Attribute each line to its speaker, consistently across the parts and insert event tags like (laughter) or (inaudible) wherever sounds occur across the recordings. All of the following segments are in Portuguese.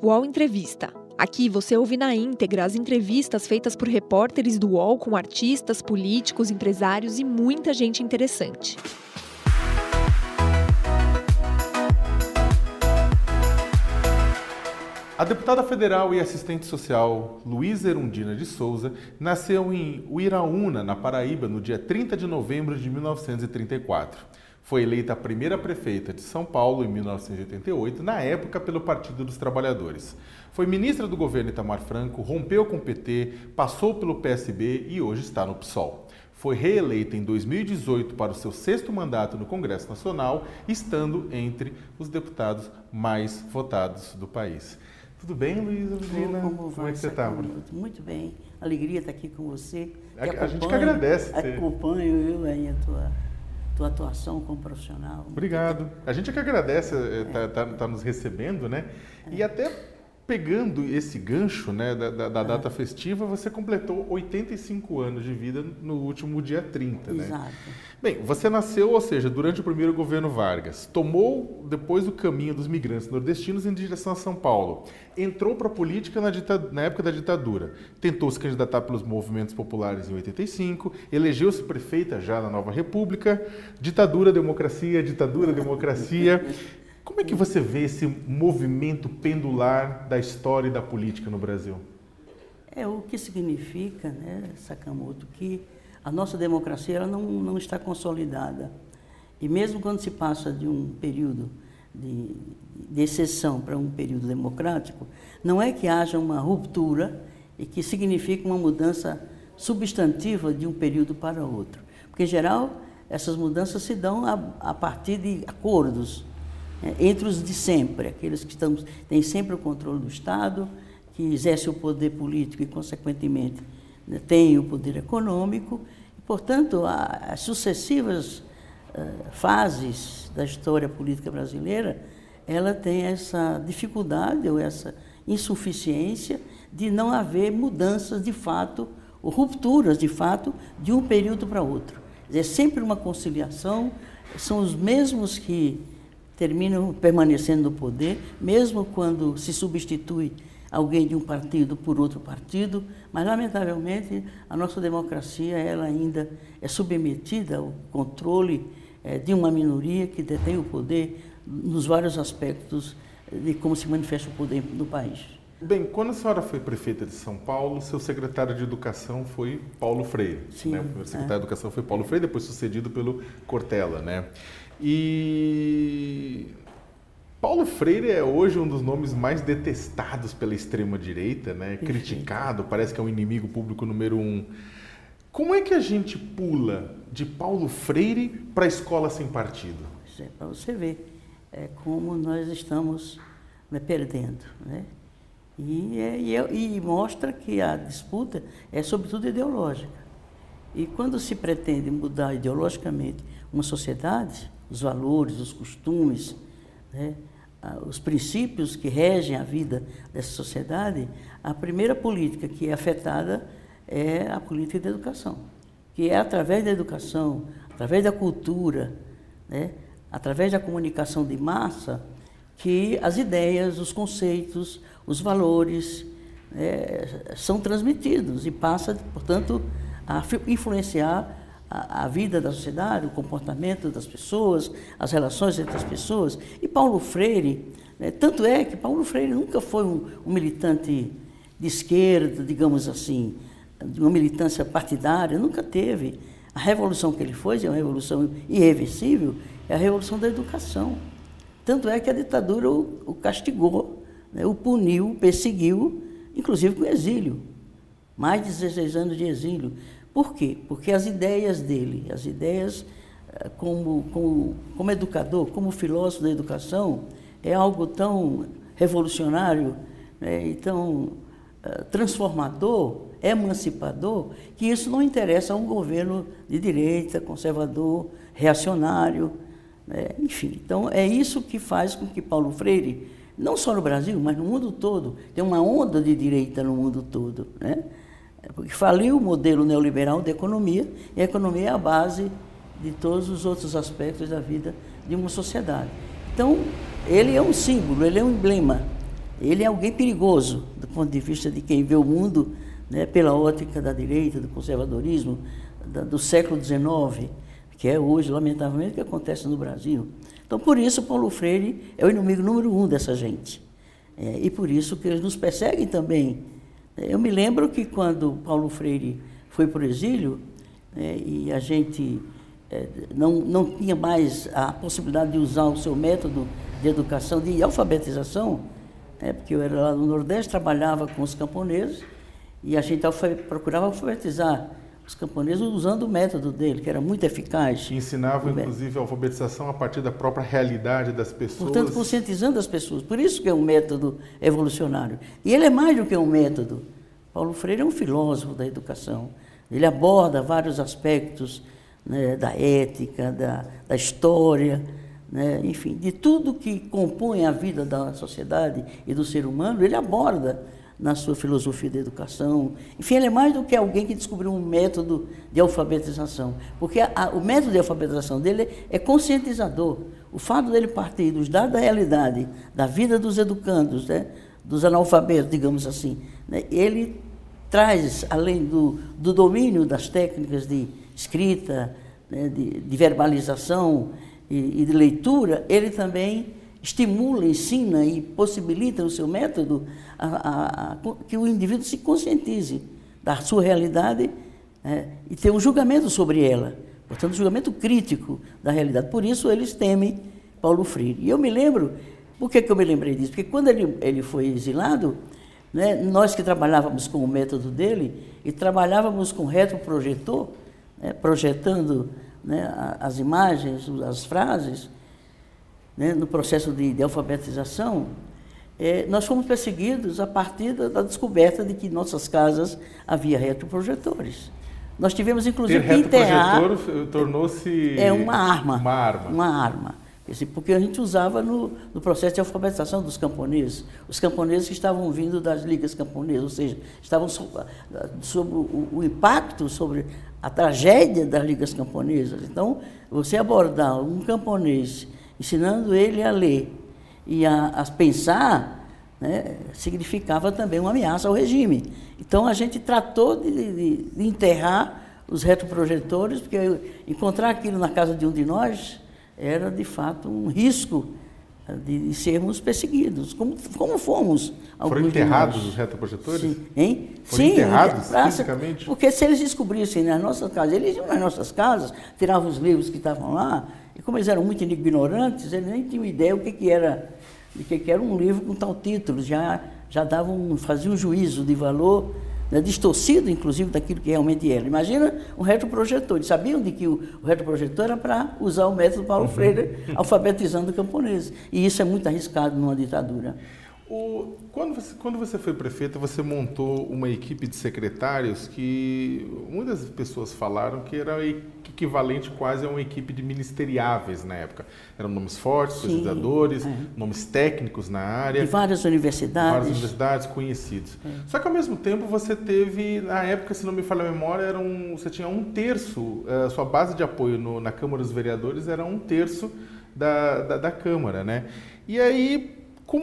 Speaker 1: UOL Entrevista. Aqui você ouve na íntegra as entrevistas feitas por repórteres do UOL com artistas, políticos, empresários e muita gente interessante.
Speaker 2: A deputada federal e assistente social Luísa Erundina de Souza nasceu em Uiraúna, na Paraíba, no dia 30 de novembro de 1934. Foi eleita a primeira prefeita de São Paulo em 1988, na época pelo Partido dos Trabalhadores. Foi ministra do governo Itamar Franco, rompeu com o PT, passou pelo PSB e hoje está no PSOL. Foi reeleita em 2018 para o seu sexto mandato no Congresso Nacional, estando entre os deputados mais votados do país. Tudo bem, Luísa?
Speaker 3: Como, Como é que você está? Muito bem. Alegria estar aqui com você.
Speaker 2: A, a gente que agradece.
Speaker 3: Acompanho eu aí a tua, tua atuação como profissional.
Speaker 2: Obrigado. A gente é que agradece estar é. tá, tá, tá nos recebendo, né? É. E até pegando esse gancho né, da, da, da, data festiva, você completou 85 anos de vida no último dia 30,
Speaker 3: né? Exato.
Speaker 2: Bem, você nasceu, ou seja, durante o primeiro governo Vargas, tomou depois o caminho dos migrantes nordestinos em direção a São Paulo, entrou para a política na, na, época da ditadura, tentou se candidatar pelos movimentos populares em 85, elegeu-se prefeita já na Nova República, ditadura, democracia, ditadura, democracia. Como é que você vê esse movimento pendular da história e da política no Brasil?
Speaker 3: É o que significa, né, Sakamoto, que a nossa democracia ela não, não está consolidada. E mesmo quando se passa de um período de, de exceção para um período democrático, não é que haja uma ruptura e que signifique uma mudança substantiva de um período para outro. Porque, em geral, essas mudanças se dão a, a partir de acordos entre os de sempre, aqueles que estão, têm sempre o controle do Estado, que exercem o poder político e, consequentemente, né, têm o poder econômico. E, portanto, as sucessivas uh, fases da história política brasileira, ela tem essa dificuldade ou essa insuficiência de não haver mudanças de fato, ou rupturas de fato, de um período para outro. É sempre uma conciliação, são os mesmos que terminam permanecendo no poder, mesmo quando se substitui alguém de um partido por outro partido, mas lamentavelmente a nossa democracia ela ainda é submetida ao controle é, de uma minoria que detém o poder nos vários aspectos de como se manifesta o poder no país.
Speaker 2: Bem, quando a senhora foi prefeita de São Paulo, seu secretário de Educação foi Paulo Freire.
Speaker 3: Sim,
Speaker 2: né? O primeiro secretário é. de Educação foi Paulo Freire, depois sucedido pelo Cortella, né? E Paulo Freire é hoje um dos nomes mais detestados pela extrema-direita, né? criticado, parece que é o um inimigo público número um. Como é que a gente pula de Paulo Freire para a escola sem partido?
Speaker 3: É, para você ver é, como nós estamos né, perdendo. Né? E, é, e, é, e mostra que a disputa é sobretudo ideológica. E quando se pretende mudar ideologicamente uma sociedade, os valores, os costumes, né, os princípios que regem a vida dessa sociedade, a primeira política que é afetada é a política de educação, que é através da educação, através da cultura, né, através da comunicação de massa, que as ideias, os conceitos, os valores é, são transmitidos e passa, portanto, a influenciar a, vida da sociedade, o comportamento das pessoas, as relações entre as pessoas. E Paulo Freire, né, tanto é que Paulo Freire nunca foi um, um, militante de esquerda, digamos assim, de uma militância partidária, nunca teve. A revolução que ele foi, é uma revolução irreversível, é a revolução da educação. Tanto é que a ditadura o, o castigou, né, o puniu, perseguiu, inclusive com exílio. Mais de 16 anos de exílio. Por quê? Porque as ideias dele, as ideias eh, como, como, como educador, como filósofo da educação, é algo tão revolucionário né, e tão uh, transformador, emancipador, que isso não interessa a um governo de direita, conservador, reacionário, né, enfim. Então, é isso que faz com que Paulo Freire, não só no Brasil, mas no mundo todo, tem uma onda de direita no mundo todo, né? Porque faliu o modelo neoliberal da economia, e a economia é a base de todos os outros aspectos da vida de uma sociedade. Então, ele é um símbolo, ele é um emblema Ele é alguém perigoso, do ponto de vista de quem vê o mundo né, pela ótica da direita, do conservadorismo, da, do século XIX, que é hoje, lamentavelmente, o que acontece no Brasil. Então, por isso, Paulo Freire é o inimigo número um dessa gente. É, e por isso que eles nos perseguem também. Eu me lembro que quando Paulo Freire foi para o exílio, é, e a gente é, não, não tinha mais a possibilidade de usar o seu método de educação, de alfabetização, né, porque eu era lá no Nordeste, trabalhava com os camponeses, e a gente procurava alfabetizar os camponeses usando o método dele, que era muito eficaz.
Speaker 2: Ensinava, inclusive, a alfabetização a partir da própria realidade das pessoas.
Speaker 3: Portanto, conscientizando as pessoas. Por isso que é um método evolucionário. E ele é mais do que um método. Paulo Freire é um filósofo da educação. Ele aborda vários aspectos né, da ética, da, da história, né, enfim, de tudo que compõe a vida da sociedade e do ser humano, ele aborda na sua filosofia da educação. Enfim, ele é mais do que alguém que descobriu um método de alfabetização, porque a, o método de alfabetização dele é conscientizador. O fato dele partir dos dados da realidade, da vida dos educandos, né, dos analfabetos, digamos assim, né, ele traz, além do, do domínio das técnicas de escrita, né, de, de, verbalização e, e de leitura, ele também estimula, ensina e possibilita no seu método a, a, a, que o indivíduo se conscientize da sua realidade é, e tenha um julgamento sobre ela. Portanto, um julgamento crítico da realidade. Por isso, eles temem Paulo Freire. E eu me lembro, por que, que eu me lembrei disso? Porque quando ele, ele foi exilado, né, nós que trabalhávamos com o método dele e trabalhávamos com retroprojetor, né, projetando né, as imagens, as frases, né, no processo de, de alfabetização, é, nós fomos perseguidos a partir da, da, descoberta de que em nossas casas havia retroprojetores. Nós tivemos, inclusive,
Speaker 2: que enterrar... tornou-se...
Speaker 3: É uma arma.
Speaker 2: Uma arma.
Speaker 3: Uma arma. Porque a gente usava no, no, processo de alfabetização dos camponeses. Os camponeses que estavam vindo das ligas camponesas, ou seja, estavam sob, sob o, o impacto sobre a tragédia das ligas camponesas. Então, você abordar um camponês ensinando ele a ler e a, a pensar, né, significava também uma ameaça ao regime. Então a gente tratou de, de, de enterrar os retroprojetores, porque encontrar aquilo na casa de um de nós era de fato um risco de, de sermos perseguidos, como, como fomos.
Speaker 2: Foram enterrados os retroprojetores?
Speaker 3: Sim. Hein?
Speaker 2: Foram
Speaker 3: Sim,
Speaker 2: enterrados fisicamente?
Speaker 3: Porque se eles descobrissem nas nossas casas, eles iam nas nossas casas, tiravam os livros que estavam lá, e como eles eram muito ignorantes, eles nem tinham ideia o que, que era, de que, que era um livro com tal título, já, já davam, faziam um juízo de valor né, distorcido, inclusive, daquilo que realmente era. Imagina um retroprojetor. Eles sabiam de que o, o retroprojetor era para usar o método Paulo uhum. Freire, alfabetizando camponeses. E isso é muito arriscado numa ditadura.
Speaker 2: O, quando, você, quando você foi prefeita, você montou uma equipe de secretários que muitas pessoas falaram que era equivalente quase a uma equipe de ministeriáveis na época. Eram nomes fortes, pesquisadores, é. nomes técnicos na área.
Speaker 3: De várias universidades.
Speaker 2: Várias universidades conhecidos. É. Só que ao mesmo tempo você teve, na época, se não me falha a memória, era um, você tinha um terço, a eh, sua base de apoio no, na Câmara dos Vereadores era um terço da, da, da Câmara, né? E aí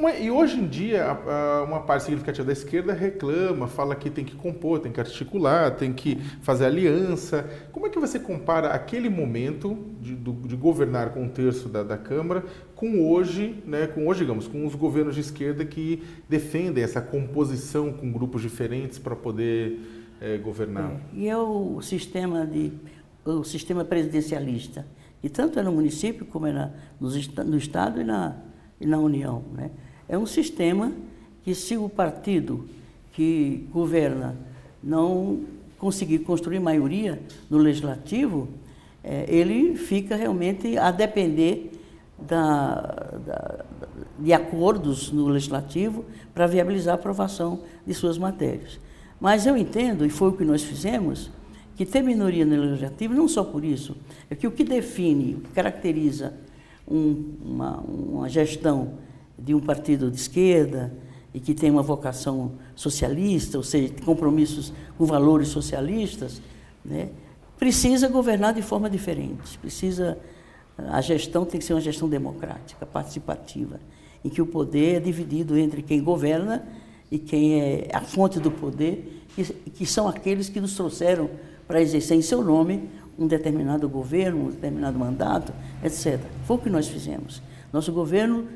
Speaker 2: é, e hoje em dia, a, a, uma parte significativa da esquerda reclama, fala que tem que compor, tem que articular, tem que fazer aliança. Como é que você compara aquele momento de, do, de governar com um terço da, da, Câmara com hoje, né, com hoje, digamos, com os governos de esquerda que defendem essa composição com grupos diferentes para poder é, governar? É,
Speaker 3: e é o sistema, de, o sistema presidencialista, que tanto é no município como é na, no, no Estado e na e na União. Né? É um sistema que, se o partido que governa não conseguir construir maioria no legislativo, é, ele fica realmente a depender da, da, de acordos no legislativo para viabilizar a aprovação de suas matérias. Mas eu entendo, e foi o que nós fizemos, que ter minoria no legislativo, não só por isso, é que o que define, o que caracteriza um, uma, uma gestão de um partido de esquerda e que tem uma vocação socialista, ou seja, compromissos com valores socialistas, né, precisa governar de forma diferente, precisa A gestão tem que ser uma gestão democrática, participativa, em que o poder é dividido entre quem governa e quem é a fonte do poder, que, que são aqueles que nos trouxeram para exercer em seu nome um determinado governo, um determinado mandato, etc. Foi o que nós fizemos. Nosso governo,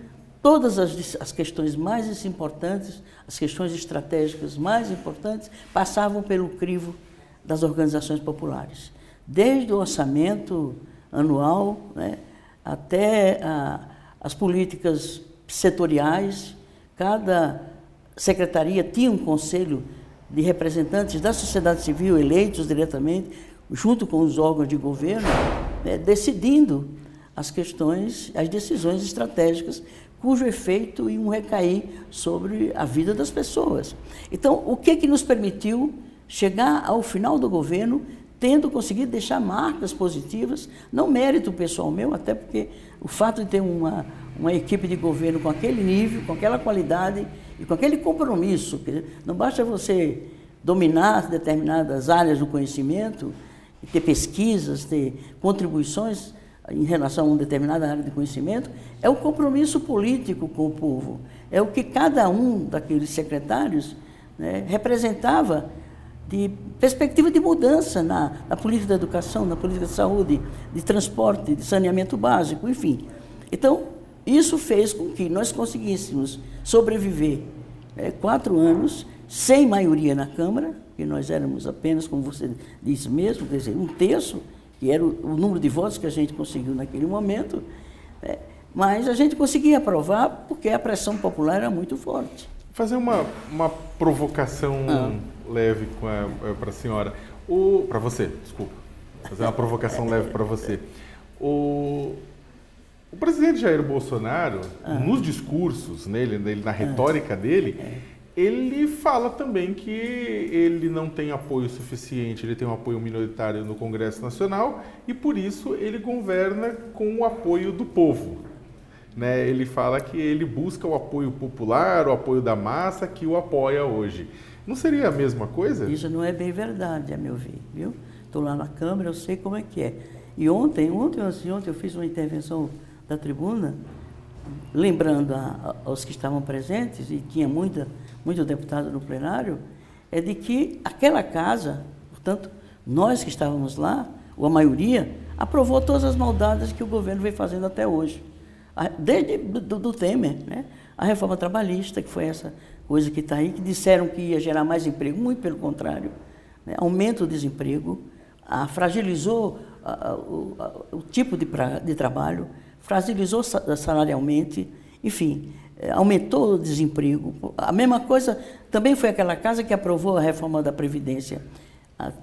Speaker 3: todas as, as questões mais importantes, as questões estratégicas mais importantes, passavam pelo crivo das organizações populares. Desde o orçamento anual né, até a, as políticas setoriais, cada secretaria tinha um conselho de representantes da sociedade civil eleitos diretamente, junto com os órgãos de governo, né, decidindo as questões, as decisões estratégicas, cujo efeito iam recair sobre a vida das pessoas. Então, o que, que nos permitiu chegar ao final do governo tendo conseguido deixar marcas positivas, não mérito pessoal meu, até porque o fato de ter uma, uma equipe de governo com aquele nível, com aquela qualidade e com aquele compromisso, não basta você dominar determinadas áreas do conhecimento, ter pesquisas, ter contribuições em relação a uma determinada área de conhecimento, é o compromisso político com o povo. É o que cada um daqueles secretários né, representava de perspectiva de mudança na, na, política da educação, na política de saúde, de transporte, de saneamento básico, enfim. Então, isso fez com que nós conseguíssemos sobreviver é, quatro anos sem maioria na Câmara, que nós éramos apenas, como você disse mesmo, quer dizer, um terço, que era o, o número de votos que a gente conseguiu naquele momento, é, mas a gente conseguia aprovar porque a pressão popular era muito forte.
Speaker 2: Fazer uma, uma provocação ah. leve para a senhora. Para você, desculpa. Fazer uma provocação leve para você. O, o presidente Jair Bolsonaro, ah. nos discursos, nele, nele na retórica ah. dele, é. Ele fala também que ele não tem apoio suficiente, ele tem um apoio minoritário no Congresso Nacional e por isso ele governa com o apoio do povo né, ele fala que ele busca o apoio popular, o apoio da massa que o apoia hoje. Não seria a mesma coisa?
Speaker 3: Isso não é bem verdade, a meu ver, viu? Estou lá na Câmara, eu sei como é que é. E ontem, ontem, assim, ontem eu fiz uma intervenção da tribuna, lembrando a, a, aos que estavam presentes, e tinha muita, muito deputado no plenário, é de que aquela casa, portanto, nós que estávamos lá, ou a maioria, aprovou todas as maldades que o governo vem fazendo até hoje desde do, do Temer, né? a reforma trabalhista, que foi essa coisa que está aí, que disseram que ia gerar mais emprego, muito pelo contrário, né? aumenta o desemprego, a, fragilizou a, o, a, o, tipo de, pra, de trabalho, fragilizou salarialmente, enfim, é, aumentou o desemprego. A mesma coisa também foi aquela casa que aprovou a reforma da Previdência,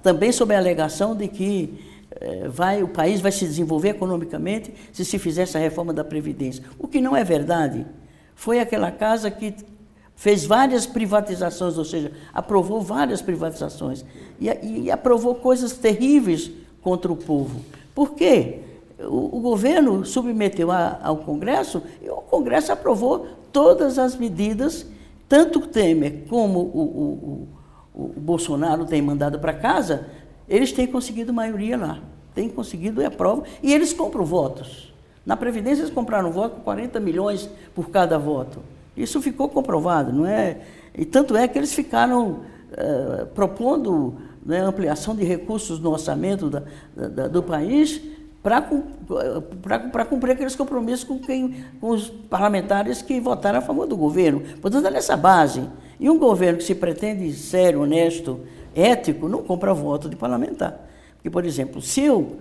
Speaker 3: também sob a alegação de que eh, vai, o país vai se desenvolver economicamente se se fizer essa reforma da Previdência. O que não é verdade. Foi aquela casa que fez várias privatizações, ou seja, aprovou várias privatizações e, e aprovou coisas terríveis contra o povo. Por quê? O, governo submeteu a, ao Congresso e o Congresso aprovou todas as medidas, tanto o Temer como o, o, o Bolsonaro têm mandado para casa, eles têm conseguido maioria lá. Têm conseguido, é prova. E eles compram votos. Na Previdência eles compraram voto 40 milhões por cada voto. Isso ficou comprovado, não é? E tanto é que eles ficaram uh, propondo né, ampliação de recursos no orçamento da, da, do país para cumprir aqueles compromissos com, quem, com os parlamentares que votaram a favor do governo. Portanto, é nessa base. E um governo que se pretende sério, honesto, ético não compra voto de parlamentar. Porque, por exemplo, se eu,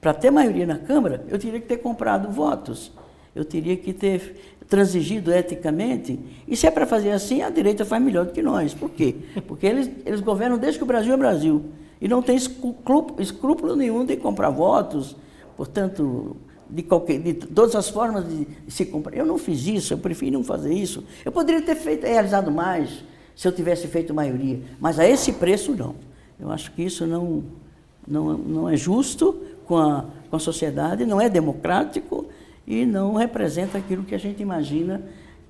Speaker 3: para ter maioria na Câmara, eu teria que ter comprado votos. Eu teria que ter transigido eticamente. E se é para fazer assim, a direita faz melhor do que nós. Por quê? Porque eles, eles governam desde que o Brasil é Brasil. E não tem escrúpulo nenhum de comprar votos. Portanto, de, qualquer, de todas as formas de, se comprar. Eu não fiz isso, eu prefiro não fazer isso. Eu poderia ter feito, realizado mais se eu tivesse feito maioria. Mas a esse preço, não. Eu acho que isso não, não, não é justo com a, com a sociedade, não é democrático e não representa aquilo que a gente imagina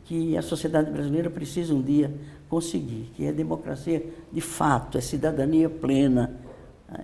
Speaker 3: que a sociedade brasileira precisa um dia conseguir, que é democracia de fato, é cidadania plena,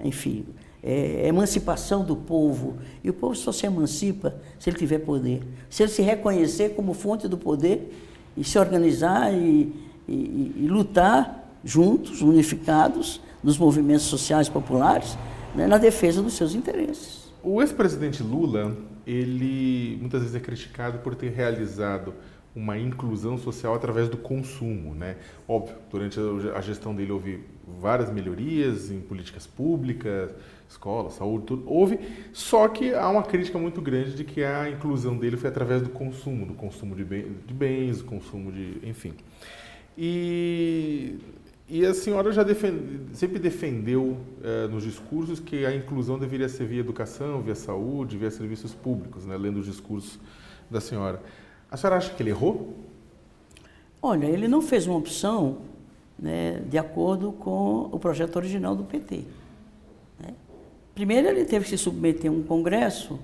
Speaker 3: enfim, é emancipação do povo. E o povo só se emancipa se ele tiver poder. Se ele se reconhecer como fonte do poder e se organizar e, e, e lutar juntos, unificados, nos movimentos sociais populares, né, na defesa dos seus interesses.
Speaker 2: O ex-presidente Lula, ele muitas vezes é criticado por ter realizado uma inclusão social através do consumo, né? Óbvio, durante a gestão dele houve várias melhorias em políticas públicas, escola, saúde, tudo. Houve, só que há uma crítica muito grande de que a inclusão dele foi através do consumo, do consumo de, bem, de bens, do consumo de, enfim. E, e a senhora já defende, sempre defendeu é, nos discursos que a inclusão deveria ser via educação, via saúde, via serviços públicos, né? lendo os discursos da senhora. A senhora acha que ele errou?
Speaker 3: Olha, ele não fez uma opção né, de acordo com o projeto original do PT. Primeiro, ele teve que se submeter a um congresso,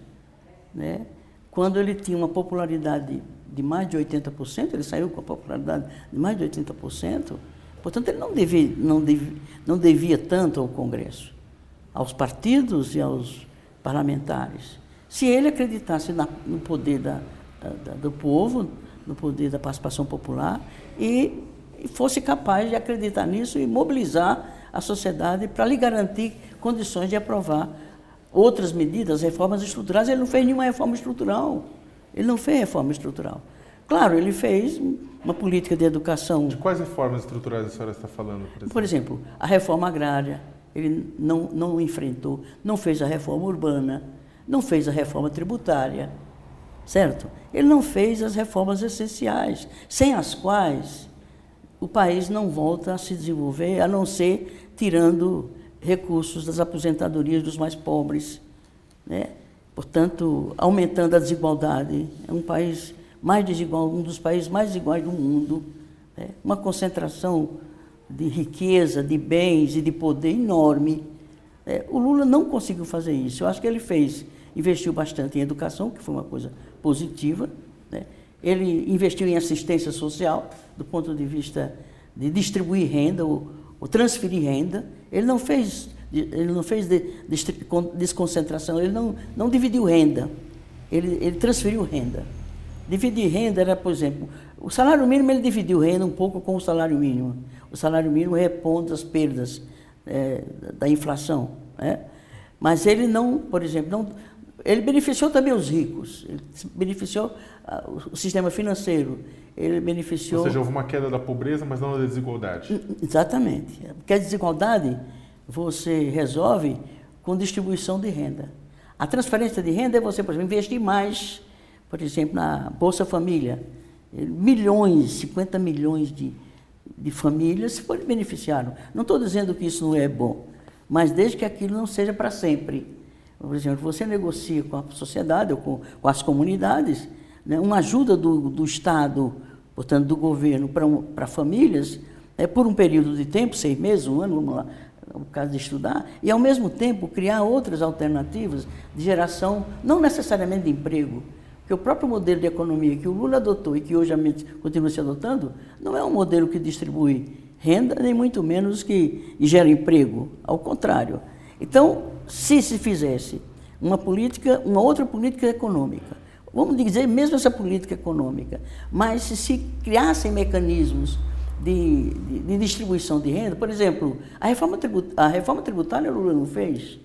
Speaker 3: né, quando ele tinha uma popularidade de mais de 80%, ele saiu com a popularidade de mais de 80%, portanto, ele não devia, não devia, não devia tanto ao Congresso, aos partidos e aos parlamentares. Se ele acreditasse na, no poder da, da, do povo, no poder da participação popular e, e fosse capaz de acreditar nisso e mobilizar a sociedade para lhe garantir condições de aprovar outras medidas, reformas estruturais. Ele não fez nenhuma reforma estrutural. Ele não fez reforma estrutural. Claro, ele fez uma política de educação.
Speaker 2: De quais reformas estruturais a senhora está falando?
Speaker 3: Por exemplo, por exemplo a reforma agrária. Ele não, não enfrentou, não fez a reforma urbana, não fez a reforma tributária certo? Ele não fez as reformas essenciais, sem as quais o país não volta a se desenvolver, a não ser tirando recursos das aposentadorias dos mais pobres, né? Portanto, aumentando a desigualdade. É um país mais desigual, um dos países mais desiguais do mundo, né? uma concentração de riqueza, de bens e de poder enorme. É, o Lula não conseguiu fazer isso. Eu acho que ele fez, investiu bastante em educação, que foi uma coisa positiva. Né? Ele investiu em assistência social, do ponto de vista de distribuir renda ou, ou transferir renda. Ele não fez, ele não fez de, de, desconcentração, ele não, não dividiu renda, ele, ele transferiu renda. Dividir renda era, por exemplo, o salário mínimo ele dividiu renda um pouco com o salário mínimo. O salário mínimo reponta as perdas é, da inflação. Né? Mas ele não, por exemplo, não, ele beneficiou também os ricos, ele beneficiou uh, o sistema financeiro, ele beneficiou...
Speaker 2: Ou seja, houve uma queda da pobreza, mas não da desigualdade.
Speaker 3: Exatamente. Porque a desigualdade você resolve com distribuição de renda. A transferência de renda é você, por exemplo, investir mais, por exemplo, na Bolsa Família. Milhões, 50 milhões de, de famílias se beneficiaram. Não estou dizendo que isso não é bom, mas desde que aquilo não seja para sempre. Por exemplo, você negocia com a sociedade ou com, com as comunidades né, uma ajuda do, do Estado, portanto, do governo para famílias, é, por um período de tempo, seis meses, um ano, vamos lá, no caso de estudar, e ao mesmo tempo criar outras alternativas de geração, não necessariamente de emprego, porque o próprio modelo de economia que o Lula adotou e que hoje continua se adotando, não é um modelo que distribui renda, nem muito menos que gera emprego, ao contrário. Então, se se fizesse uma política, uma outra política econômica, vamos dizer mesmo essa política econômica, mas se se criassem mecanismos de, de, de distribuição de renda, por exemplo, a reforma, a reforma tributária o Lula não fez,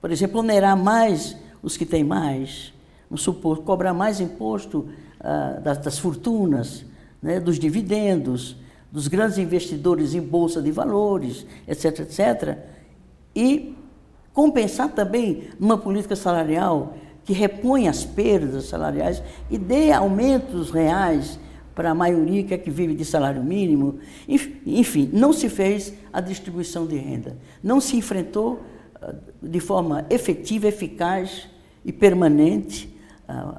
Speaker 3: por exemplo, onerar mais os que têm mais, vamos supor, cobrar mais imposto ah, das, das, fortunas, né, dos dividendos, dos grandes investidores em bolsa de valores, etc., etc., e compensar também numa política salarial que repõe as perdas salariais e dê aumentos reais para a maioria que é que vive de salário mínimo. Enfim, não se fez a distribuição de renda. Não se enfrentou ah, de forma efetiva, eficaz e permanente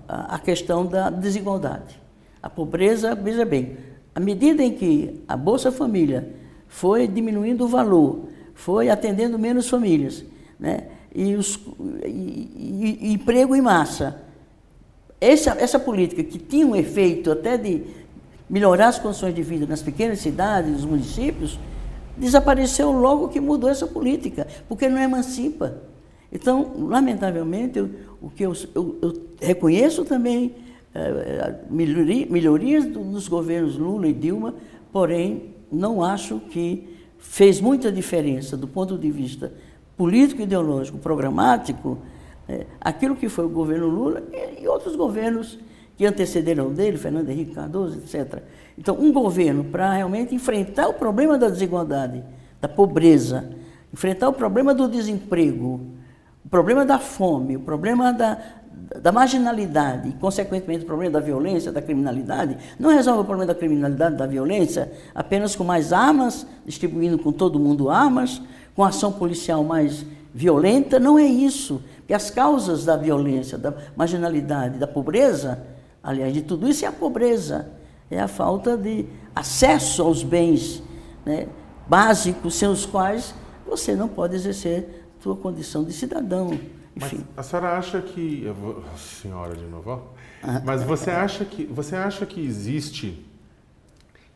Speaker 3: a, questão da desigualdade. A pobreza, veja bem, à medida em que a Bolsa Família foi diminuindo o valor, foi atendendo menos famílias, né? E, os, e, e, emprego em massa. Essa, essa política que tinha um efeito até de melhorar as condições de vida nas pequenas cidades, nos municípios, desapareceu logo que mudou essa política, porque não emancipa. Então, lamentavelmente, eu, o que eu, eu, eu reconheço também é, melhorias dos governos Lula e Dilma, porém, não acho que fez muita diferença do ponto de vista político, ideológico, programático, é, aquilo que foi o governo Lula e, e outros governos que antecederam dele, Fernando Henrique Cardoso, etc. Então, um governo para realmente enfrentar o problema da desigualdade, da pobreza, enfrentar o problema do desemprego, o problema da fome, o problema da, da marginalidade e, consequentemente, o problema da violência, da criminalidade, não resolve o problema da criminalidade, da violência, apenas com mais armas, distribuindo com todo mundo armas, com ação policial mais violenta, não é isso. Porque as causas da violência, da marginalidade, da pobreza, aliás, de tudo isso é a pobreza, é a falta de acesso aos bens né, básicos, sem os quais você não pode exercer sua condição de cidadão. Enfim.
Speaker 2: Mas a senhora acha que. Vou, (laughs) senhora de novo, ó. Ah. Mas você acha que, você acha que existe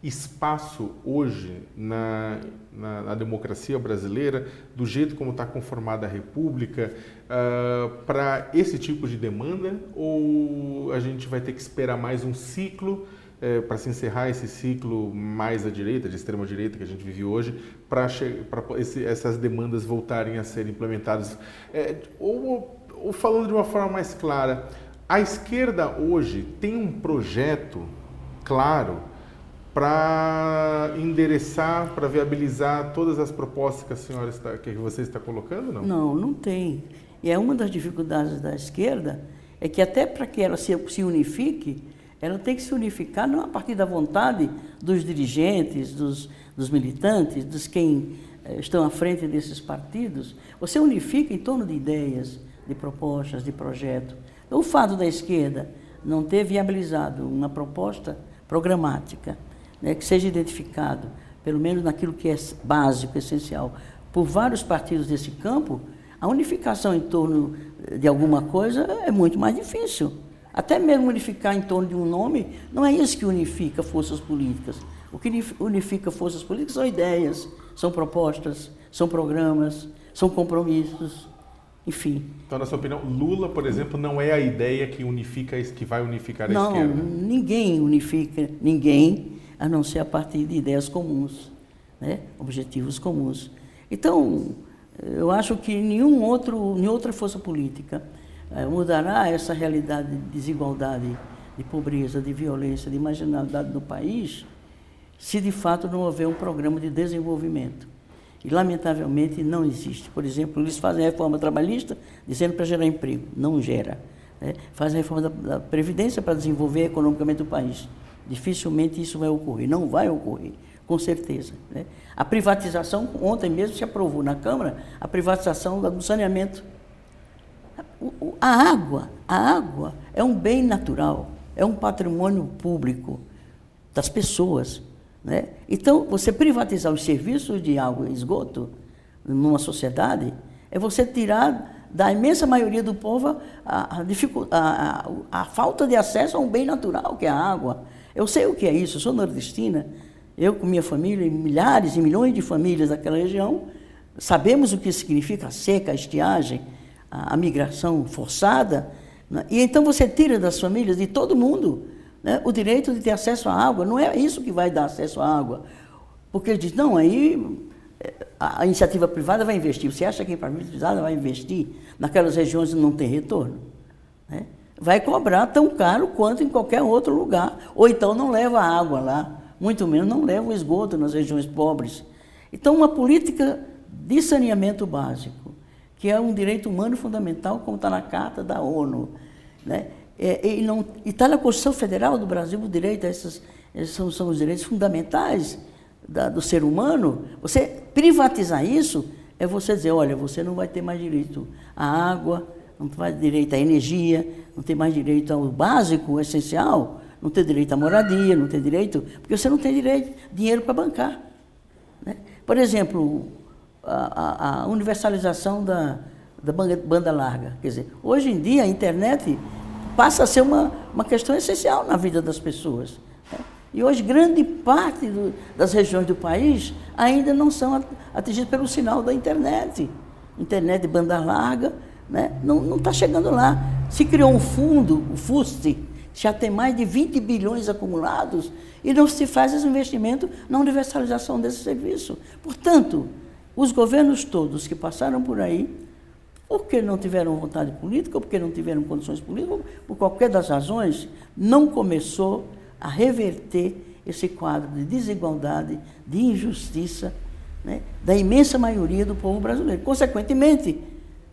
Speaker 2: espaço hoje na, na, na democracia brasileira, do jeito como está conformada a República, uh, para esse tipo de demanda? Ou a gente vai ter que esperar mais um ciclo é, para se encerrar esse ciclo mais à direita, de extrema direita que a gente vive hoje, para essas demandas voltarem a ser implementadas. É, ou, ou falando de uma forma mais clara, a esquerda hoje tem um projeto claro para endereçar, para viabilizar todas as propostas que a senhora está, que você está colocando, não?
Speaker 3: Não, não tem. E é uma das dificuldades da esquerda é que até para que ela se, se unifique, ela tem que se unificar não a partir da vontade dos dirigentes, dos, dos militantes, dos quem eh, estão à frente desses partidos. Você unifica em torno de ideias, de propostas, de projeto. Então, o fato da esquerda não ter viabilizado uma proposta programática né, que seja identificado, pelo menos naquilo que é básico, essencial, por vários partidos desse campo, a unificação em torno de alguma coisa é muito mais difícil. Até mesmo unificar em torno de um nome, não é isso que unifica forças políticas. O que unifica forças políticas são ideias, são propostas, são programas, são compromissos, enfim.
Speaker 2: Então, na sua opinião, Lula, por exemplo, não é a ideia que unifica, que vai unificar a
Speaker 3: não,
Speaker 2: esquerda?
Speaker 3: Não, ninguém unifica ninguém, a não ser a partir de ideias comuns, né? objetivos comuns. Então, eu acho que nenhum outro, nenhuma outra força política é, mudará essa realidade de desigualdade, de pobreza, de violência, de marginalidade no país, se de fato não houver um programa de desenvolvimento. E, lamentavelmente, não existe. Por exemplo, eles fazem reforma trabalhista dizendo para gerar emprego. Não gera. Né? Fazem reforma da, da Previdência para desenvolver economicamente o país. Dificilmente isso vai ocorrer. Não vai ocorrer, com certeza. Né? A privatização, ontem mesmo se aprovou na Câmara, a privatização do saneamento a água, a água é um bem natural, é um patrimônio público das pessoas. Né? Então, você privatizar os serviços de água e esgoto numa sociedade é você tirar da imensa maioria do povo a, a, a, a, falta de acesso a um bem natural, que é a água. Eu sei o que é isso, eu sou nordestina, eu com minha família, e milhares e milhões de famílias daquela região, sabemos o que significa a seca, a estiagem, a, a migração forçada, né? e então você tira das famílias, de todo mundo, né? o direito de ter acesso à água. Não é isso que vai dar acesso à água. Porque ele diz, não, aí eh, a, iniciativa privada vai investir. Você acha que a iniciativa privada vai investir naquelas regiões que não tem retorno? Né? Vai cobrar tão caro quanto em qualquer outro lugar. Ou então não leva água lá, muito menos não leva o esgoto nas regiões pobres. Então, uma política de saneamento básico, que é um direito humano fundamental, como está na Carta da ONU. Né? É, e está na Constituição Federal do Brasil o direito a esses, esses são, são, os direitos fundamentais da, do ser humano. Você privatizar isso é você dizer, olha, você não vai ter mais direito à água, não vai ter direito à energia, não tem mais direito ao básico, o essencial, não tem direito à moradia, não tem direito, porque você não tem direito dinheiro para bancar. Né? Por exemplo, a, a universalização da, da banda larga. Quer dizer, hoje em dia a internet passa a ser uma, uma questão essencial na vida das pessoas. Né? E hoje grande parte do, das regiões do país ainda não são atingidas pelo sinal da internet. Internet de banda larga, Né? Não está chegando lá. Se criou um fundo, o FUST, já tem mais de 20 bilhões acumulados e não se faz esse investimento na universalização desse serviço. Portanto, os governos todos que passaram por aí, porque não tiveram vontade política, ou porque não tiveram condições políticas, por qualquer das razões, não começou a reverter esse quadro de desigualdade, de injustiça, né, da imensa maioria do povo brasileiro. Consequentemente,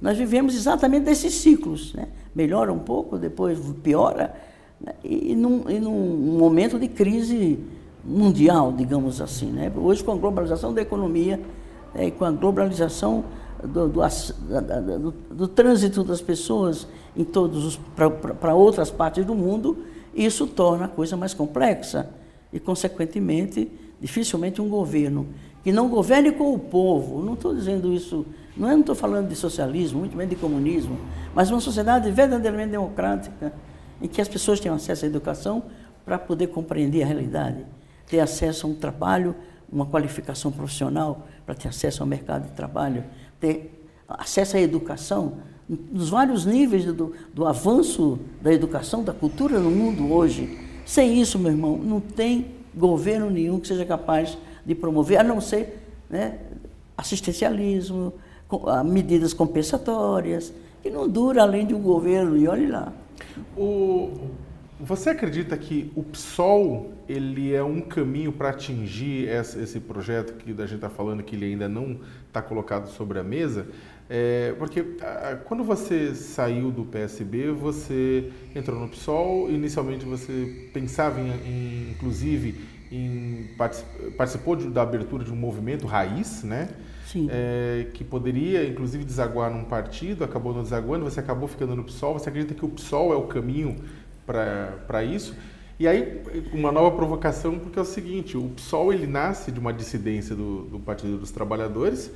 Speaker 3: nós vivemos exatamente desses ciclos. Né? Melhora um pouco, depois piora, né? e, num, e num momento de crise mundial, digamos assim. Né? Hoje, com a globalização da economia, né, com a globalização do, do, do, do, trânsito das pessoas em todos para outras partes do mundo, isso torna a coisa mais complexa e, consequentemente, dificilmente um governo que não governe com o povo, não estou dizendo isso, não é, estou falando de socialismo, muito menos de comunismo, mas uma sociedade verdadeiramente democrática, em que as pessoas tenham acesso à educação para poder compreender a realidade, ter acesso a um trabalho, uma qualificação profissional, para ter acesso ao mercado de trabalho, ter acesso à educação, nos vários níveis do, do avanço da educação, da cultura no mundo hoje. Sem isso, meu irmão, não tem governo nenhum que seja capaz de promover, a não ser né, assistencialismo, medidas compensatórias, que não dura além de um governo, e olhe lá.
Speaker 2: O, você acredita que o PSOL ele é um caminho para atingir esse, projeto que a gente está falando que ele ainda não está colocado sobre a mesa? É, porque quando você saiu do PSB, você entrou no PSOL, inicialmente você pensava em, em inclusive em, participou de, da abertura de um movimento raiz, né?
Speaker 3: Sim.
Speaker 2: É, que poderia, inclusive, desaguar num partido, acabou não desaguando, você acabou ficando no PSOL. Você acredita que o PSOL é o caminho para isso? E aí, uma nova provocação, porque é o seguinte, o PSOL ele nasce de uma dissidência do, do Partido dos Trabalhadores,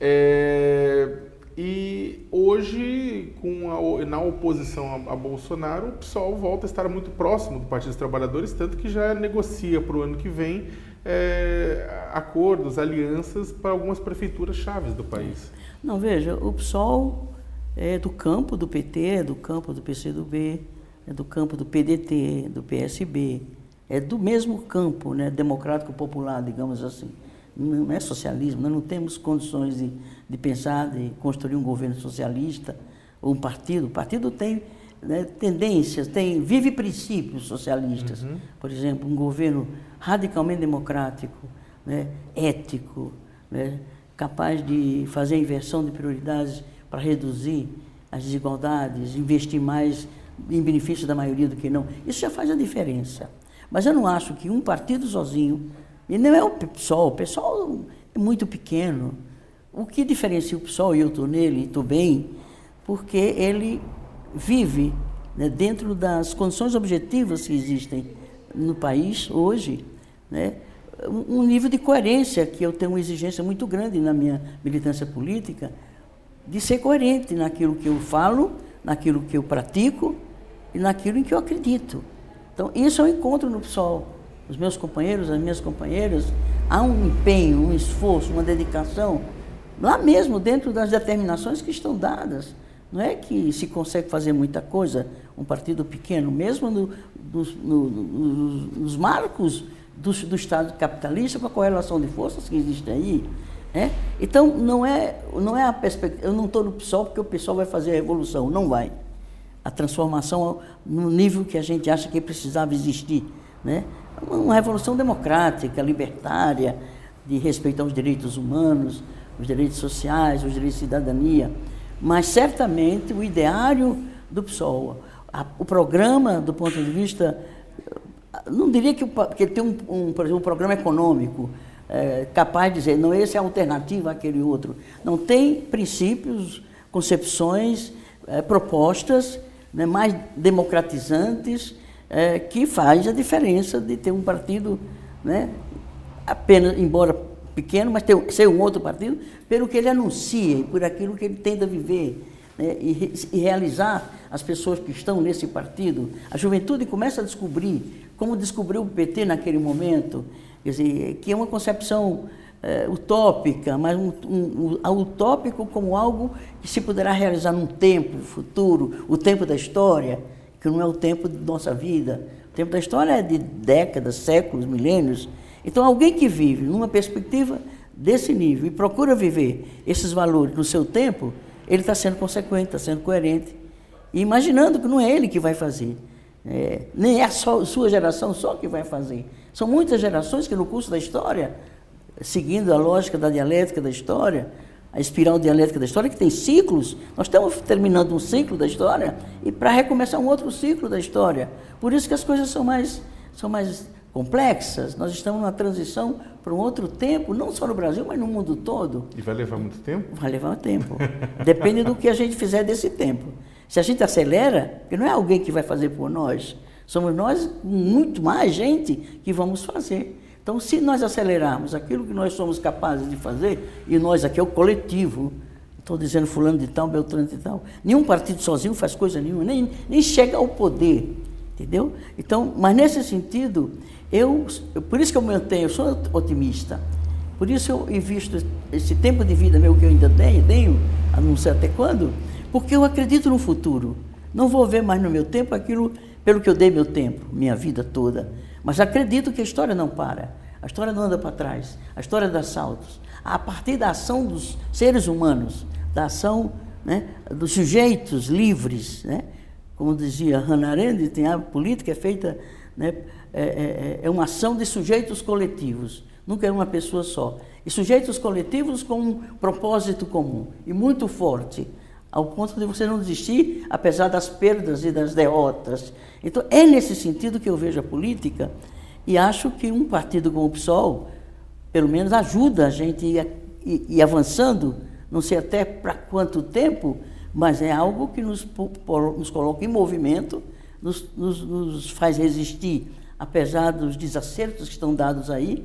Speaker 2: é, e hoje, com a, na oposição a, a, Bolsonaro, o PSOL volta a estar muito próximo do Partido dos Trabalhadores, tanto que já negocia para o ano que vem é, acordos, alianças para algumas prefeituras chaves do país.
Speaker 3: Não, veja, o PSOL é do campo do PT, do campo do PCdoB, é do campo do PDT, do PSB, é do mesmo campo né, democrático popular, digamos assim não é socialismo, nós não temos condições de, de pensar, de construir um governo socialista ou um partido. O partido tem né, tendências, tem, vive princípios socialistas. Uhum. Por exemplo, um governo radicalmente democrático, né, ético, né, capaz de fazer a inversão de prioridades para reduzir as desigualdades, investir mais em benefício da maioria do que não. Isso já faz a diferença. Mas eu não acho que um partido sozinho e não é o PSOL, o PSOL é muito pequeno. O que diferencia o PSOL, e eu estou nele, estou bem, porque ele vive né, dentro das condições objetivas que existem no país hoje, né, um nível de coerência, que eu tenho uma exigência muito grande na minha militância política, de ser coerente naquilo que eu falo, naquilo que eu pratico e naquilo em que eu acredito. Então, isso eu encontro no PSOL os meus companheiros, as minhas companheiras, há um empenho, um esforço, uma dedicação, lá mesmo dentro das determinações que estão dadas. Não é que se consegue fazer muita coisa, um partido pequeno, mesmo no, nos, no, nos marcos do, do, Estado capitalista, com a correlação de forças que existe aí. Né? Então, não é, não é a perspectiva. Eu não estou no PSOL porque o PSOL vai fazer a revolução. Não vai. A transformação no nível que a gente acha que precisava existir. Né? uma revolução democrática, libertária, de respeito aos direitos humanos, os direitos sociais, os direitos de cidadania. Mas certamente o ideário do PSOL, a, o programa do ponto de vista, não diria que, que tem um, um, por exemplo, um programa econômico é, capaz de dizer, não, esse é a alternativa àquele outro. Não tem princípios, concepções, é, propostas né, mais democratizantes, é, que faz a diferença de ter um partido, né, apenas, embora pequeno, mas ter, ser um outro partido, pelo que ele anuncia e por aquilo que ele tenta viver. Né, e, e, realizar as pessoas que estão nesse partido. A juventude começa a descobrir, como descobriu o PT naquele momento, quer dizer, que é uma concepção é, utópica, mas um, um, um, utópico como algo que se poderá realizar num tempo futuro, o tempo da história, que não é o tempo de nossa vida. O tempo da história é de décadas, séculos, milênios. Então, alguém que vive numa perspectiva desse nível e procura viver esses valores no seu tempo, ele está sendo consequente, está sendo coerente. E imaginando que não é ele que vai fazer. É, nem é a sua geração só que vai fazer. São muitas gerações que no curso da história seguindo a lógica da dialética da história, a espiral dialética da história, que tem ciclos. Nós estamos terminando um ciclo da história e para recomeçar um outro ciclo da história. Por isso que as coisas são mais, são mais complexas. Nós estamos numa transição para um outro tempo, não só no Brasil, mas no mundo todo.
Speaker 2: E vai levar muito tempo?
Speaker 3: Vai levar tempo. Depende do que a gente fizer desse tempo. Se a gente acelera, porque não é alguém que vai fazer por nós, somos nós, muito mais gente, que vamos fazer. Então, se nós acelerarmos aquilo que nós somos capazes de fazer, e nós aqui é o coletivo, estou dizendo fulano de tal, beltrano de tal, nenhum partido sozinho faz coisa nenhuma, nem, nem chega ao poder, entendeu? Então, mas nesse sentido, eu, por isso que eu mantenho, eu sou otimista, por isso eu invisto esse tempo de vida meu que eu ainda tenho, tenho, não sei até quando, porque eu acredito no futuro. Não vou ver mais no meu tempo aquilo pelo que eu dei meu tempo, minha vida toda. Mas acredito que a história não para. A história não anda para trás. A história dá saltos. A partir da ação dos seres humanos, da ação né, dos sujeitos livres, né? como dizia Hannah Arendt, tem a política é feita, né, é, é, é uma ação de sujeitos coletivos, nunca é uma pessoa só. E sujeitos coletivos com um propósito comum e muito forte ao ponto de você não desistir, apesar das perdas e das derrotas. Então, é nesse sentido que eu vejo a política e acho que um partido como o PSOL, pelo menos, ajuda a gente a ir, avançando, não sei até para quanto tempo, mas é algo que nos, nos coloca em movimento, nos, nos, nos faz resistir, apesar dos desacertos que estão dados aí.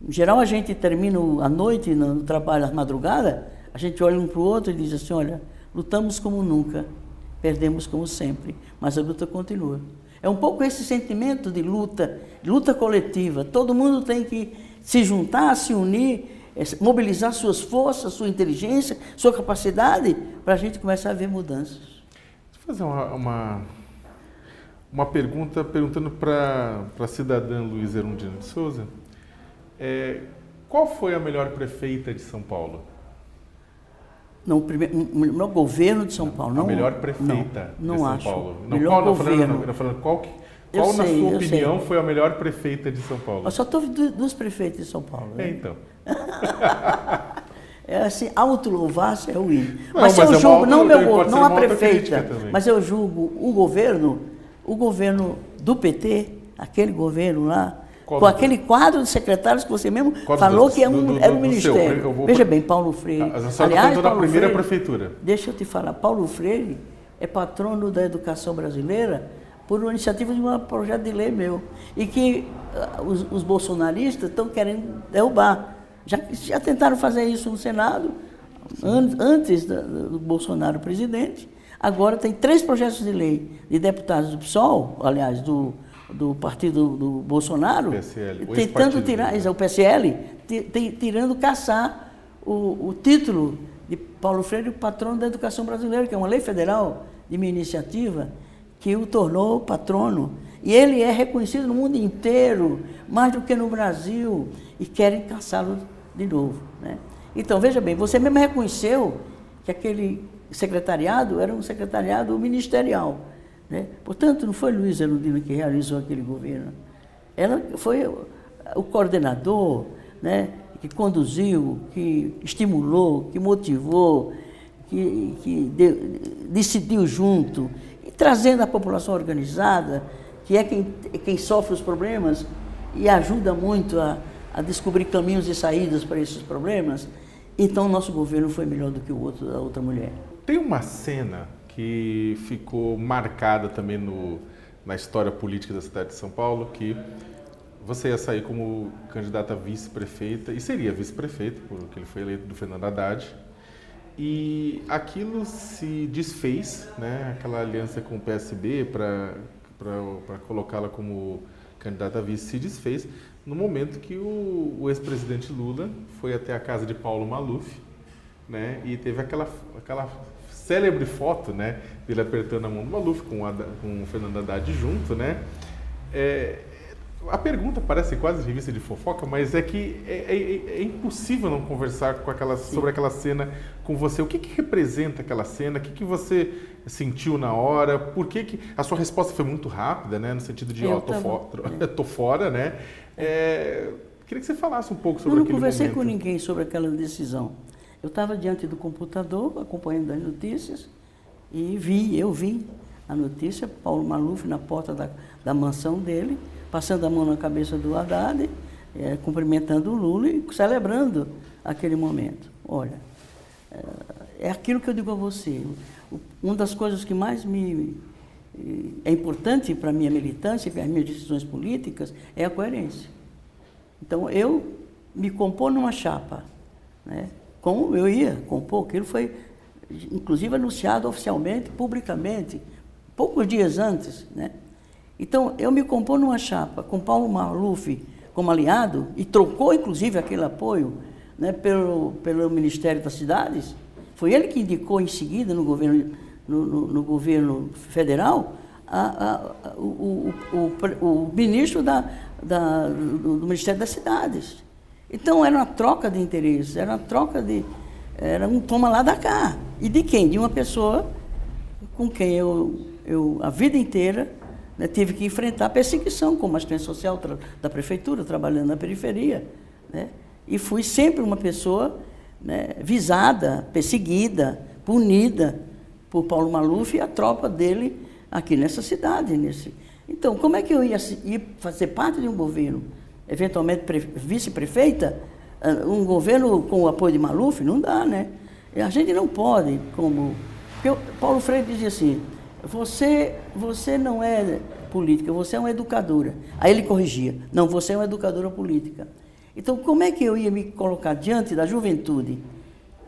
Speaker 3: Em geral, a gente termina a noite no, no trabalho, à madrugada, a gente olha um para o outro e diz assim: olha, Lutamos como nunca, perdemos como sempre, mas a luta continua. É um pouco esse sentimento de luta, luta coletiva. Todo mundo tem que se juntar, se unir, eh, mobilizar suas forças, sua inteligência, sua capacidade, para a gente começar a ver mudanças.
Speaker 2: Deixa eu fazer uma, uma, uma pergunta, perguntando para a cidadã Luiz Erundina de Souza. É, qual foi a melhor prefeita de São Paulo?
Speaker 3: No, primeiro, no governo de São Paulo. Não,
Speaker 2: a melhor prefeita
Speaker 3: não,
Speaker 2: de São
Speaker 3: acho.
Speaker 2: Paulo.
Speaker 3: Não, melhor qual, governo.
Speaker 2: Falando, falando, qual, que, qual na sei, sua opinião, sei. foi a melhor prefeita de São Paulo?
Speaker 3: Eu só estou dos prefeitos de São Paulo.
Speaker 2: Né? É, então. (laughs)
Speaker 3: é assim, auto-louvar-se é ruim. Mas, mas eu é julgo, não, meu, não a prefeita, mas eu julgo o governo, o governo do PT, aquele governo lá, qual com aquele quadro de secretários que você mesmo Qual falou do, que é um, do, do, era um ministério. Vou... Veja bem, Paulo Freire.
Speaker 2: A, a Aliás, Paulo da primeira Freire, prefeitura.
Speaker 3: Deixa eu te falar, Paulo Freire é patrono da educação brasileira por uma iniciativa de um projeto de lei meu. E que uh, os, os, bolsonaristas estão querendo derrubar. Já, já tentaram fazer isso no Senado, an, antes do, do Bolsonaro presidente. Agora tem três projetos de lei de deputados do PSOL, aliás, do do partido do Bolsonaro,
Speaker 2: PSL,
Speaker 3: tentando tirar, o PSL, tirando, caçar o, o, título de Paulo Freire, patrono da educação brasileira, que é uma lei federal de minha iniciativa, que o tornou patrono. E ele é reconhecido no mundo inteiro, mais do que no Brasil, e querem caçá-lo de novo. Né? Então, veja bem, você mesmo reconheceu que aquele secretariado era um secretariado ministerial. Né? Portanto, não foi Luiz Erundina que realizou aquele governo. Ela foi o coordenador, né? que conduziu, que estimulou, que motivou, que, que de, decidiu junto, e trazendo a população organizada, que é quem, quem sofre os problemas e ajuda muito a, a descobrir caminhos e saídas para esses problemas. Então, nosso governo foi melhor do que o outro da outra mulher.
Speaker 2: Tem uma cena que ficou marcada também no, na história política da cidade de São Paulo, que você ia sair como candidata vice-prefeita, e seria vice-prefeita, porque ele foi eleito do Fernando Haddad, e aquilo se desfez, né, aquela aliança com o PSB para colocá-la como candidata a vice, se desfez no momento que o, o ex-presidente Lula foi até a casa de Paulo Maluf, né, e teve aquela, aquela célebre foto, né, dele apertando a mão do Maluf com, a, com o Fernando Haddad junto, né, é, a pergunta parece quase revista de fofoca, mas é que é, é, é impossível não conversar com aquela, sobre aquela cena com você. O que, que representa aquela cena? O que, que você sentiu na hora? Por que, que a sua resposta foi muito rápida, né? No sentido de, ó, tô, fora, (laughs) tô fora, né? É, queria que você falasse um pouco sobre
Speaker 3: Eu
Speaker 2: não
Speaker 3: conversei
Speaker 2: momento.
Speaker 3: com ninguém sobre aquela decisão. Eu estava diante do computador, acompanhando as notícias, e vi, eu vi a notícia, Paulo Maluf na porta da, da mansão dele, passando a mão na cabeça do Haddad, é, cumprimentando o Lula e celebrando aquele momento. Olha, é, é aquilo que eu digo a você. Uma das coisas que mais me é importante para a minha militância e para as minhas decisões políticas é a coerência. Então, eu me compor numa chapa, né? Como eu ia compor, aquilo foi, inclusive, anunciado oficialmente, publicamente, poucos dias antes. Né? Então, eu me compor numa chapa com Paulo Maluf como aliado, e trocou, inclusive, aquele apoio né, pelo, pelo Ministério das Cidades, foi ele que indicou em seguida no governo, no, no, no governo federal a, a, o, o, o, o, ministro da, da, do, do Ministério das Cidades. Então, era uma troca de interesses, era uma troca de. Era um toma lá da cá. E de quem? De uma pessoa com quem eu, eu a vida inteira, né, tive que enfrentar perseguição como assistente social da prefeitura, trabalhando na periferia. Né? E fui sempre uma pessoa né, visada, perseguida, punida por Paulo Maluf e a tropa dele aqui nessa cidade. Nesse... Então, como é que eu ia, ia fazer parte de um governo eventualmente vice-prefeita, ah, um governo com o apoio de Maluf, não dá, né? A gente não pode, como. Porque Paulo Freire dizia assim: você, você não é política, você é uma educadora. Aí ele corrigia: não, você é uma educadora política. Então, como é que eu ia me colocar diante da juventude,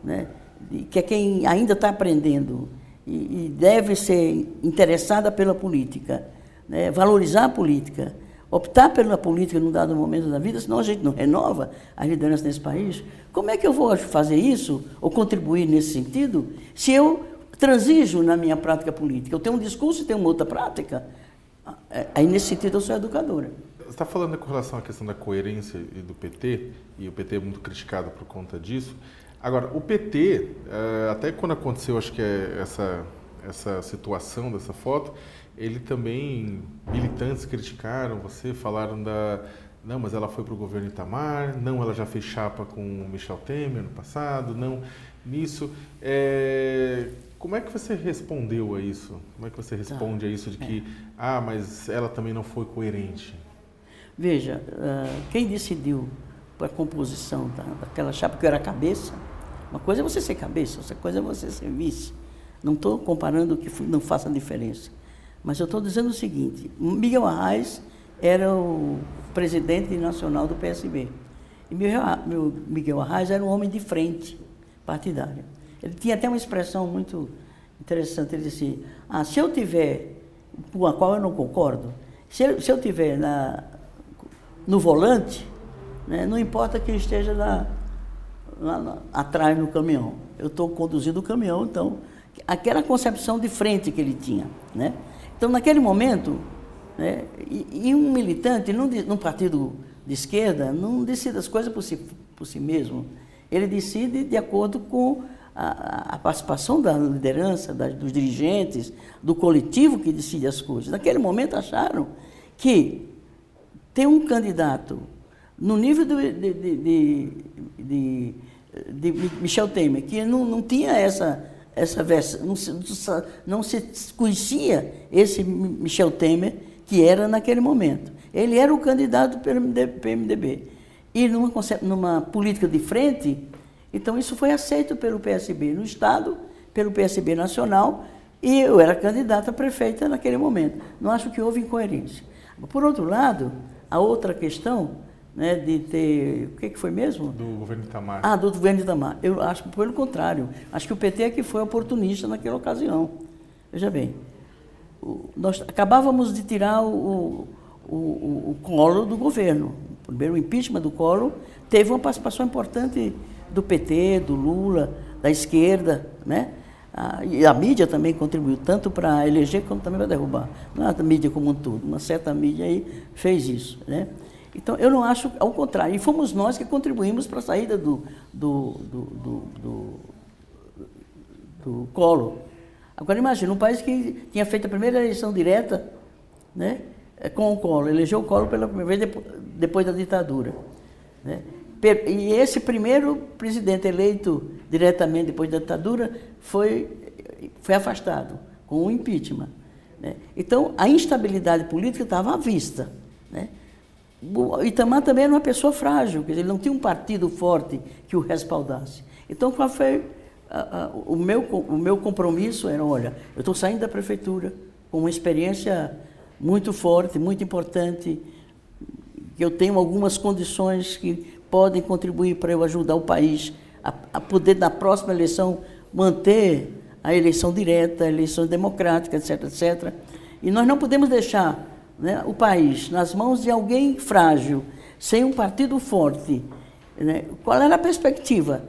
Speaker 3: né? que é quem ainda está aprendendo e, e, deve ser interessada pela política, né? valorizar a política? Optar pela política num dado momento da vida, senão a gente não renova a liderança nesse país. Como é que eu vou fazer isso, ou contribuir nesse sentido, se eu transijo na minha prática política? Eu tenho um discurso e tenho uma outra prática. É, aí, nesse sentido, eu sou educadora.
Speaker 2: Você está falando com relação à questão da coerência do PT, e o PT é muito criticado por conta disso. Agora, o PT, eh, até quando aconteceu, acho que é essa, essa situação dessa foto, ele também, militantes criticaram você, falaram da. Não, mas ela foi para o governo Itamar, não, ela já fez chapa com o Michel Temer no passado, não, nisso. É, como é que você respondeu a isso? Como é que você responde tá. a isso de que, é. ah, mas ela também não foi coerente?
Speaker 3: Veja, uh, quem decidiu a composição da, daquela chapa que eu era cabeça, uma coisa é você ser cabeça, outra coisa é você ser vice. Não estou comparando que não faça diferença. Mas eu estou dizendo o seguinte: Miguel Arraes era o presidente nacional do PSB. E Miguel Arraes era um homem de frente partidária. Ele tinha até uma expressão muito interessante. Ele disse: ah, se eu tiver, com a qual eu não concordo, se eu, se eu tiver na, no volante, né, não importa quem esteja lá, lá atrás no caminhão. Eu estou conduzindo o caminhão, então, aquela concepção de frente que ele tinha, né? Então, naquele momento, né, e, e, um militante num, num, partido de esquerda não decide as coisas por si, por si mesmo. Ele decide de acordo com a, a participação da liderança, da, dos dirigentes, do coletivo que decide as coisas. Naquele momento acharam que ter um candidato no nível de, de, de, de, Michel Temer, que não, não tinha essa essa versão, não se, não se conhecia esse Michel Temer que era naquele momento. Ele era o candidato pelo PMDB. E numa, numa política de frente, então isso foi aceito pelo PSB no Estado, pelo PSB nacional, e eu era candidata a prefeita naquele momento. Não acho que houve incoerência. Por outro lado, a outra questão né, de ter. O que, que foi mesmo?
Speaker 2: Do governo Itamar.
Speaker 3: Ah, do governo Itamar. Eu acho que pelo contrário. Acho que o PT é que foi oportunista naquela ocasião. Veja bem, o, nós acabávamos de tirar o, o, o, o Collor do governo. O primeiro impeachment do Collor teve uma participação importante do PT, do Lula, da esquerda, né? Ah, e a mídia também contribuiu, tanto para eleger quanto também para derrubar. Não é a mídia como um todo, uma certa mídia aí fez isso. Né? Então, eu não acho, ao contrário, e fomos nós que contribuímos para a saída do, do, do, do, do, Collor. Agora, imagina, um país que tinha feito a primeira eleição direta né, com o Collor, elegeu o Collor pela primeira vez depois da ditadura. Né? E esse primeiro presidente eleito diretamente depois da ditadura foi, foi afastado, com o impeachment. Né? Então, a instabilidade política estava à vista. Né? O Itamar também era uma pessoa frágil, quer dizer, ele não tinha um partido forte que o respaldasse. Então, qual foi a, a, o, meu, o meu compromisso? Era, olha, eu estou saindo da prefeitura com uma experiência muito forte, muito importante, que eu tenho algumas condições que podem contribuir para eu ajudar o país a, a poder, na próxima eleição, manter a eleição direta, eleição democrática, etc., etc. E nós não podemos deixar né, o país nas mãos de alguém frágil, sem um partido forte. Né? Qual era a perspectiva?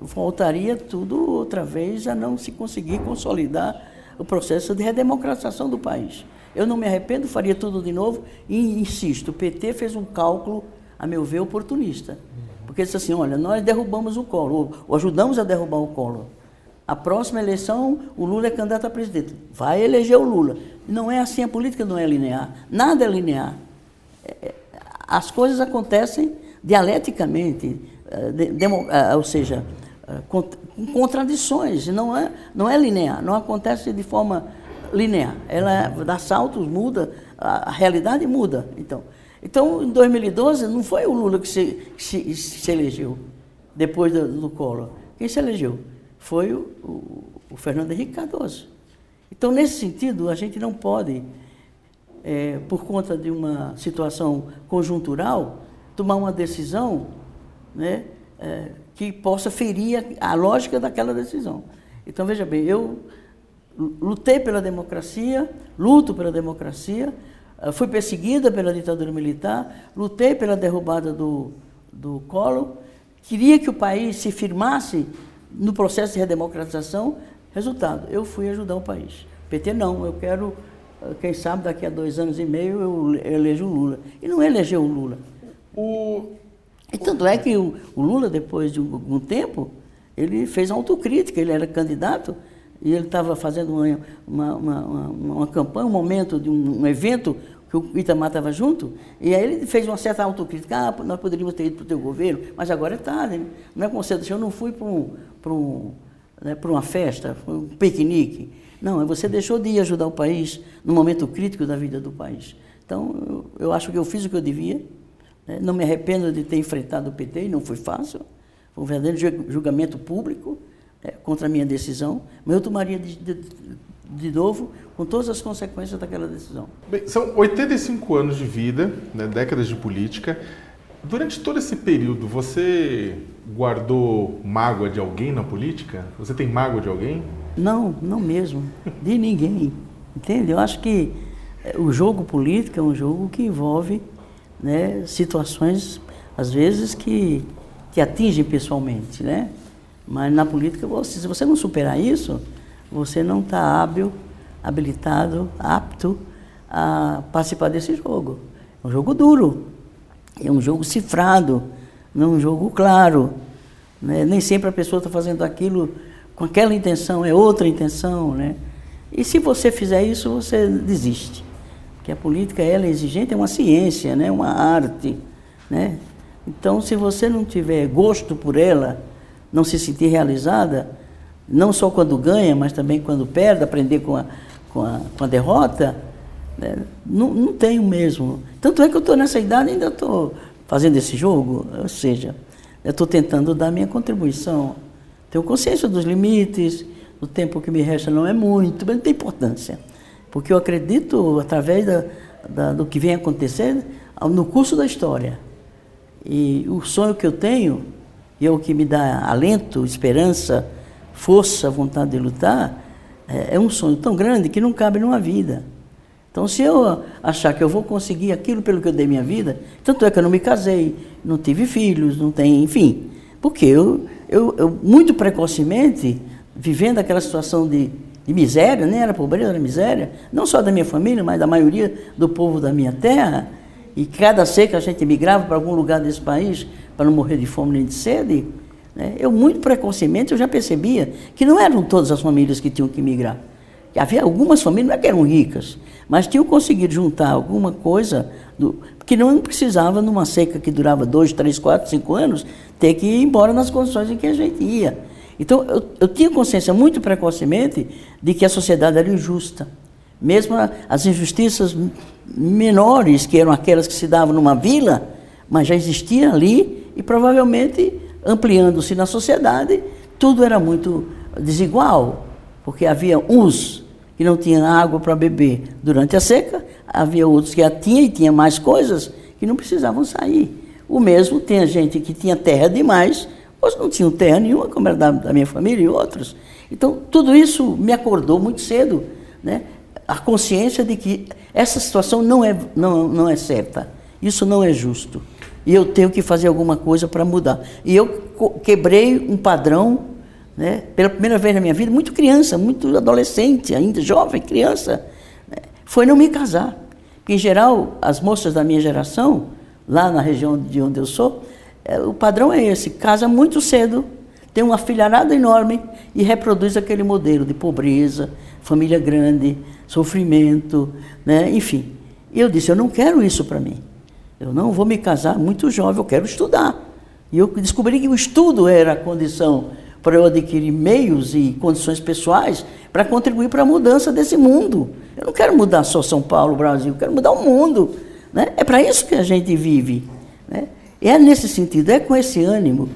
Speaker 3: Voltaria tudo outra vez a não se conseguir consolidar o processo de redemocratização do país. Eu não me arrependo, faria tudo de novo e insisto, o PT fez um cálculo a meu ver, oportunista. Porque disse assim, olha, nós derrubamos o Collor, ou ajudamos a derrubar o Collor. A próxima eleição, o Lula é candidato a presidente. Vai eleger o Lula. Não é assim, a política não é linear. Nada é linear. É, é, as coisas acontecem dialeticamente, é, ou seja, com contradições. Não é, não é linear, não acontece de forma linear. Ela dá saltos, muda, a realidade muda. Então, então, em 2012, não foi o Lula que se, se, se elegeu depois do, do Collor. Quem se elegeu? Foi o, o, o, Fernando Henrique Cardoso. Então, nesse sentido, a gente não pode, é, por conta de uma situação conjuntural, tomar uma decisão né, é, que possa ferir a, a lógica daquela decisão. Então, veja bem, eu lutei pela democracia, luto pela democracia, ah, fui perseguida pela ditadura militar, lutei pela derrubada do, do Collor, queria que o país se firmasse no processo de redemocratização. Resultado, eu fui ajudar o país. PT não, eu quero, ah, quem sabe daqui a dois anos e meio eu elejo o Lula. E não elegeu o Lula. O... E tanto é que o, o Lula, depois de algum tempo, ele fez autocrítica, ele era candidato e ele estava fazendo uma, uma, uma, uma, campanha, um momento de um, um evento que o Itamar estava junto, e aí ele fez uma certa autocrítica, ah, nós poderíamos ter ido para o teu governo, mas agora é tarde, né? não é deixou, eu não fui para um, um, né, uma festa, um piquenique. Não, é você deixou de ir ajudar o país no momento crítico da vida do país. Então, eu, eu acho que eu fiz o que eu devia, né? não me arrependo de ter enfrentado o PT, não foi fácil, foi um verdadeiro julgamento público é, contra a minha decisão, mas eu tomaria de, de, de novo, com todas as consequências daquela decisão.
Speaker 2: Bem, são 85 anos de vida, né, décadas de política. Durante todo esse período, você guardou mágoa de alguém na política? Você tem mágoa de alguém?
Speaker 3: Não, não mesmo. De ninguém. Entende? Eu acho que eh, o jogo político é um jogo que envolve né, situações, às vezes, que, que atingem pessoalmente. Né? Mas na política, você, se você não superar isso, você não está hábil, habilitado, apto a participar desse jogo. É um jogo duro, é um jogo cifrado, não é um jogo claro. Né? Nem sempre a pessoa está fazendo aquilo com aquela intenção, é outra intenção. Né? E se você fizer isso, você desiste. Porque a política ela é exigente, é uma ciência, né? uma arte. Né? Então, se você não tiver gosto por ela, não se sentir realizada, não só quando ganha, mas também quando perde, aprender com a, com a, com a derrota, né? não, não tenho mesmo. Tanto é que eu estou nessa idade ainda estou fazendo esse jogo, ou seja, eu estou tentando dar minha contribuição. Tenho consciência dos limites, o tempo que me resta não é muito, mas não tem importância. Porque eu acredito, através da, da, do que vem acontecendo, no curso da história. E o sonho que eu tenho, e é o que me dá alento, esperança, força, vontade de lutar, é, é um sonho tão grande que não cabe numa vida. Então, se eu achar que eu vou conseguir aquilo pelo que eu dei minha vida, tanto é que eu não me casei, não tive filhos, não tenho, enfim, porque eu, eu, eu muito precocemente, vivendo aquela situação de, de miséria, nem era pobreza, era miséria, não só da minha família, mas da maioria do povo da minha terra, e cada seca a gente migrava para algum lugar desse país para não morrer de fome nem de sede, né? eu muito precocemente eu já percebia que não eram todas as famílias que tinham que migrar. Havia algumas famílias não é que eram ricas, mas tinham conseguido juntar alguma coisa do, que não precisava, numa seca que durava dois, três, quatro, cinco anos, ter que ir embora nas condições em que a gente ia. Então, eu, eu tinha consciência muito precocemente de que a sociedade era injusta. Mesmo as injustiças menores, que eram aquelas que se davam numa vila, mas já existiam ali e provavelmente ampliando-se na sociedade, tudo era muito desigual, porque havia uns que não tinham água para beber durante a seca, havia outros que já tinham e tinha mais coisas que não precisavam sair. O mesmo tem gente que tinha terra demais, outros não tinham terra nenhuma, como era da, da minha família e outros. Então, tudo isso me acordou muito cedo, né? a consciência de que essa situação não é, não, não é certa, isso não é justo. E eu tenho que fazer alguma coisa para mudar. E eu quebrei um padrão né? pela primeira vez na minha vida, muito criança, muito adolescente, ainda jovem, criança, né? foi não me casar. Porque, em geral, as moças da minha geração, lá na região de onde eu sou, é, o padrão é esse: casa muito cedo, tem uma filharada enorme e reproduz aquele modelo de pobreza, família grande, sofrimento, né? enfim. E eu disse: eu não quero isso para mim. Eu não vou me casar muito jovem, eu quero estudar. E eu descobri que o estudo era a condição para eu adquirir meios e condições pessoais para contribuir para a mudança desse mundo. Eu não quero mudar só São Paulo, Brasil, eu quero mudar o mundo. Né? É para isso que a gente vive. Né? É nesse sentido, é com esse ânimo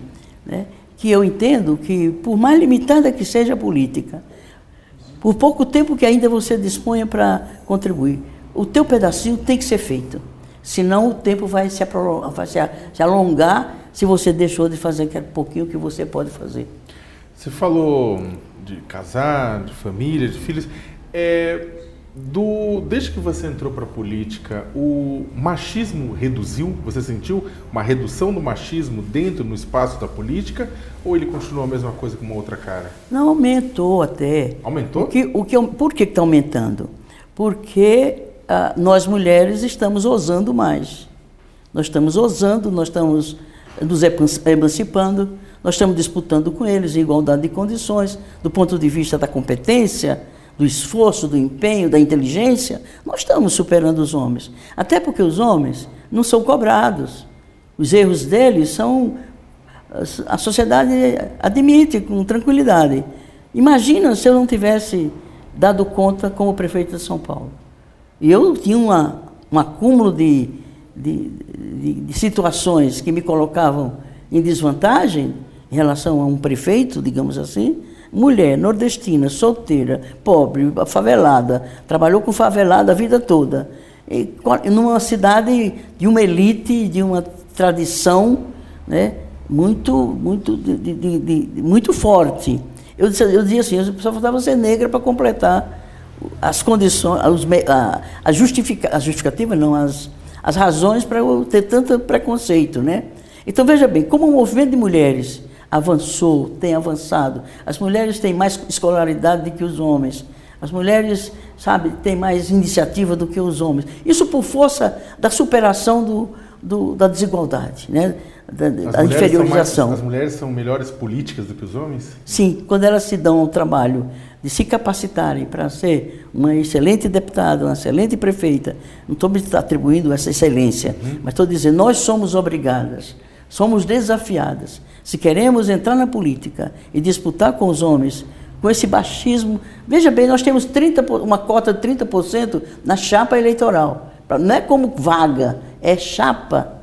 Speaker 3: né, que eu entendo que, por mais limitada que seja a política, por pouco tempo que ainda você disponha para contribuir, o teu pedacinho tem que ser feito. Senão o tempo vai se, vai se alongar se você deixou de fazer aquele pouquinho que você pode fazer.
Speaker 2: Você falou de casar, de família, de filhos. É, do, desde que você entrou para a política, o machismo reduziu? Você sentiu uma redução do machismo dentro no espaço da política? Ou ele continua a mesma coisa com uma outra cara?
Speaker 3: Não, aumentou até.
Speaker 2: Aumentou?
Speaker 3: O que, o que, por que está aumentando? Porque ah, nós mulheres estamos ousando mais. Nós estamos ousando, nós estamos nos emancipando nós estamos disputando com eles em igualdade de condições, do ponto de vista da competência, do esforço, do empenho, da inteligência, nós estamos superando os homens. Até porque os homens não são cobrados. Os erros deles são. A sociedade admite com tranquilidade. Imagina se eu não tivesse dado conta como prefeito de São Paulo. E eu tinha uma, um acúmulo de, de, de, de situações que me colocavam em desvantagem em relação a um prefeito, digamos assim, mulher nordestina, solteira, pobre, favelada, trabalhou com favelada a vida toda, e, numa cidade de uma elite, de uma tradição né, muito, muito, de, de, de, muito forte. Eu, disse, eu dizia assim, só faltava ser negra para completar as condições, os, a, a, justifica, a justificativa, não, as, as razões para eu ter tanto preconceito. Né? Então, veja bem, como o movimento de mulheres avançou, tem avançado. As mulheres têm mais escolaridade do que os homens. As mulheres, sabe, têm mais iniciativa do que os homens. Isso por força da superação do, do da desigualdade, né? Da, da inferiorização.
Speaker 2: Mais, as mulheres são melhores políticas do que os homens?
Speaker 3: Sim, quando elas se dão ao trabalho de se capacitarem para ser uma excelente deputada, uma excelente prefeita, não estou atribuindo essa excelência, uhum. mas estou dizendo, nós somos obrigadas, somos desafiadas se queremos entrar na política e disputar com os homens, com esse baixismo, veja bem, nós temos 30, uma cota de 30% na chapa eleitoral. Não é como vaga, é chapa.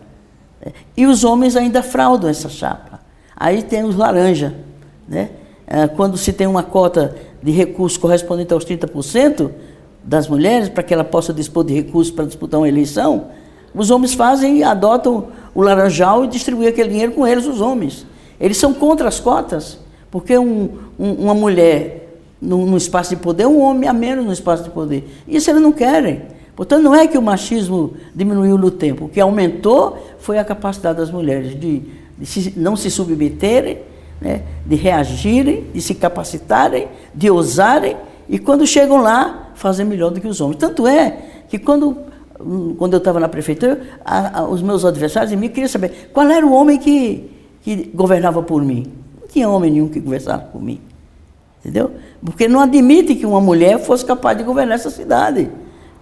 Speaker 3: E os homens ainda fraudam essa chapa. Aí tem os laranja. Né? É, quando se tem uma cota de recursos correspondente aos 30% das mulheres, para que ela possa dispor de recursos para disputar uma eleição, os homens fazem e adotam o laranjal e distribuem aquele dinheiro com eles, os homens. Eles são contra as cotas, porque um, um, uma mulher no, no, espaço de poder, um homem a menos no espaço de poder. Isso eles não querem, Portanto, não é que o machismo diminuiu no tempo. O que aumentou foi a capacidade das mulheres de, de se, não se submeterem, né, de reagirem, de se capacitarem, de ousarem e, quando chegam lá, fazer melhor do que os homens. Tanto é que, quando, quando eu estava na prefeitura, a, a, os meus adversários em mim queriam saber qual era o homem que, que governava por mim. Não tinha homem nenhum que governasse por mim. Entendeu? Porque não admite que uma mulher fosse capaz de governar essa cidade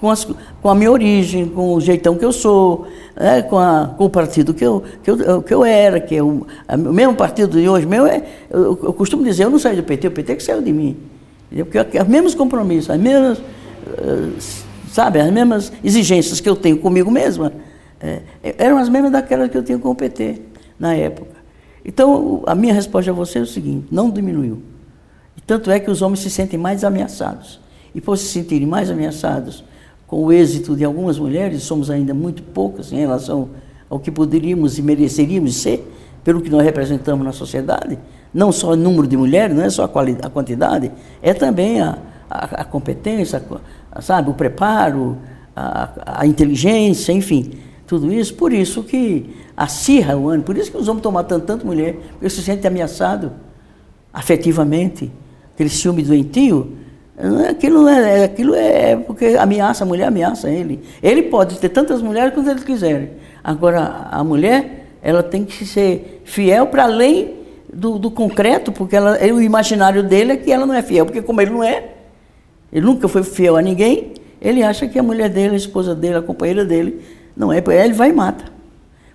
Speaker 3: com, as, com a minha origem, com o jeitão que eu sou, né, com, a, com o partido que eu, que eu, que eu era, que é o, mesmo partido de hoje meu, é, eu, eu, costumo dizer, eu não saio do PT, o PT que saiu de mim. Porque os mesmos compromissos, as mesmas, uh, sabe, as mesmas exigências que eu tenho comigo mesma, é, eram as mesmas daquelas que eu tinha com o PT na época. Então, a minha resposta a você é o seguinte, não diminuiu. Tanto é que os homens se sentem mais ameaçados. E por se sentirem mais ameaçados com o êxito de algumas mulheres, somos ainda muito poucas em relação ao que poderíamos e mereceríamos ser, pelo que nós representamos na sociedade, não só o número de mulheres, não é só a, qualidade, a quantidade, é também a, a, a competência, a, sabe, o preparo, a, inteligência, enfim, tudo isso. Por isso que acirra o ano, por isso que os homens estão matando tanto mulher, porque se sentem ameaçados afetivamente, aquele ciúme doentio, Aquilo não é, aquilo é porque ameaça, a mulher ameaça ele. Ele pode ter tantas mulheres quanto ele quiser. Agora, a mulher, ela tem que ser fiel para além do, do, concreto, porque ela, o imaginário dele é que ela não é fiel, porque como ele não é, ele nunca foi fiel a ninguém, ele acha que a mulher dele, a esposa dele, a companheira dele, não é, ele vai e mata.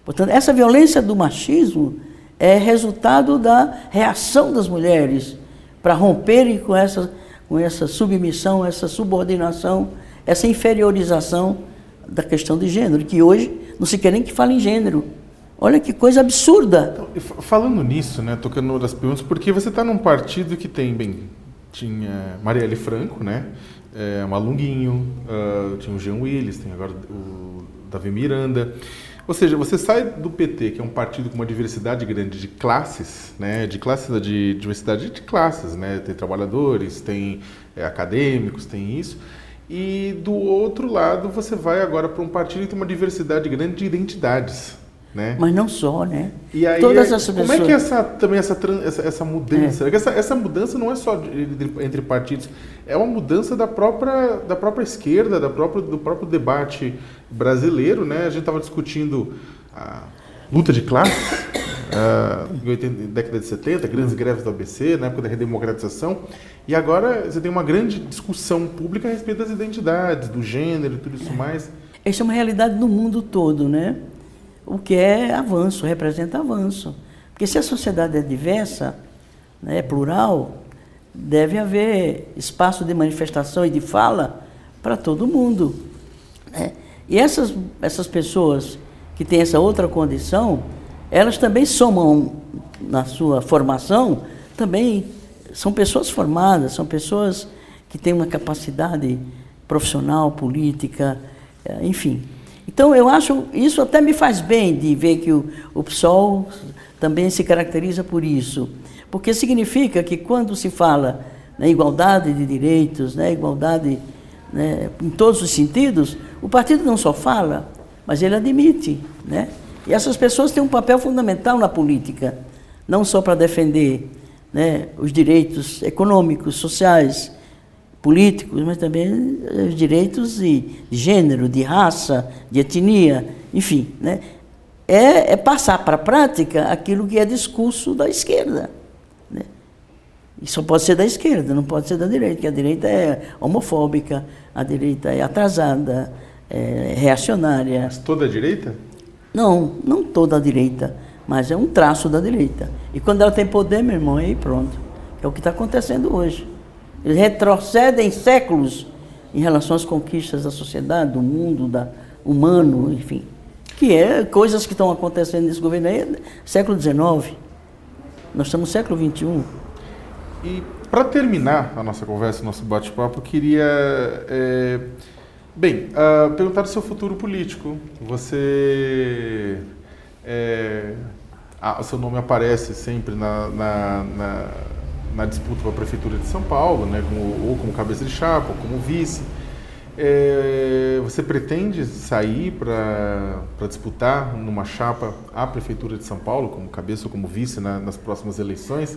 Speaker 3: Portanto, essa violência do machismo é resultado da reação das mulheres para romperem com essas com essa submissão, essa subordinação, essa inferiorização da questão de gênero, que hoje não se quer nem que fale em gênero. Olha que coisa absurda.
Speaker 2: Então, falando nisso, né, tocando nas perguntas, porque você está num partido que tem, bem, tinha Marielle Franco, né, é, Malunguinho, uh, tinha o Jean Willis, tem agora o Davi Miranda. Ou seja, você sai do PT, que é um partido com uma diversidade grande de classes, né, de classes de diversidade de classes, né, tem trabalhadores, tem é, acadêmicos, tem isso. E do outro lado, você vai agora para um partido que tem uma diversidade grande de identidades, né?
Speaker 3: Mas não só, né?
Speaker 2: E aí, Todas as como pessoas... é que essa também essa essa, essa mudança? É. Essa, essa mudança não é só de, entre partidos, é uma mudança da própria da própria esquerda, da própria, do próprio debate brasileiro, né? A gente estava discutindo a luta de classes uh, em 80, década de 70, grandes greves do ABC, na época da redemocratização, e agora você tem uma grande discussão pública a respeito das identidades, do gênero e tudo isso mais.
Speaker 3: Essa é uma realidade no mundo todo, né? O que é avanço, representa avanço. Porque se a sociedade é diversa, né, é plural, deve haver espaço de manifestação e de fala para todo mundo. Né? E essas, essas pessoas que têm essa outra condição, elas também somam na sua formação, também são pessoas formadas, são pessoas que têm uma capacidade profissional, política, eh, enfim. Então eu acho, isso até me faz bem de ver que o, o PSOL também se caracteriza por isso. Porque significa que quando se fala na igualdade de direitos, né, igualdade né, em todos os sentidos, o partido não só fala, mas ele admite. Né? E essas pessoas têm um papel fundamental na política, não só para defender né, os direitos econômicos, sociais, políticos, mas também os direitos de, de gênero, de raça, de etnia, enfim. Né? É, é passar para a prática aquilo que é discurso da esquerda. E só pode ser da esquerda, não pode ser da direita, porque a direita é homofóbica, a direita é atrasada, é reacionária.
Speaker 2: Mas toda a direita?
Speaker 3: Não, não toda a direita, mas é um traço da direita. E quando ela tem poder, meu irmão, aí pronto. É o que está acontecendo hoje. Eles retrocedem séculos em relação às conquistas da sociedade, do mundo, da humano, enfim. Que é coisas que estão acontecendo nesse governo aí, século XIX. Nós estamos no século XXI.
Speaker 2: E para terminar a nossa conversa, nosso bate-papo, eu queria, é, bem, uh, perguntar do seu futuro político. Você, é, o seu nome aparece sempre na, na, na, na disputa para a prefeitura de São Paulo, né, como, ou como cabeça de chapa, ou como vice. É, você pretende sair para disputar numa chapa a Prefeitura de São Paulo, como cabeça ou como vice na, nas próximas eleições?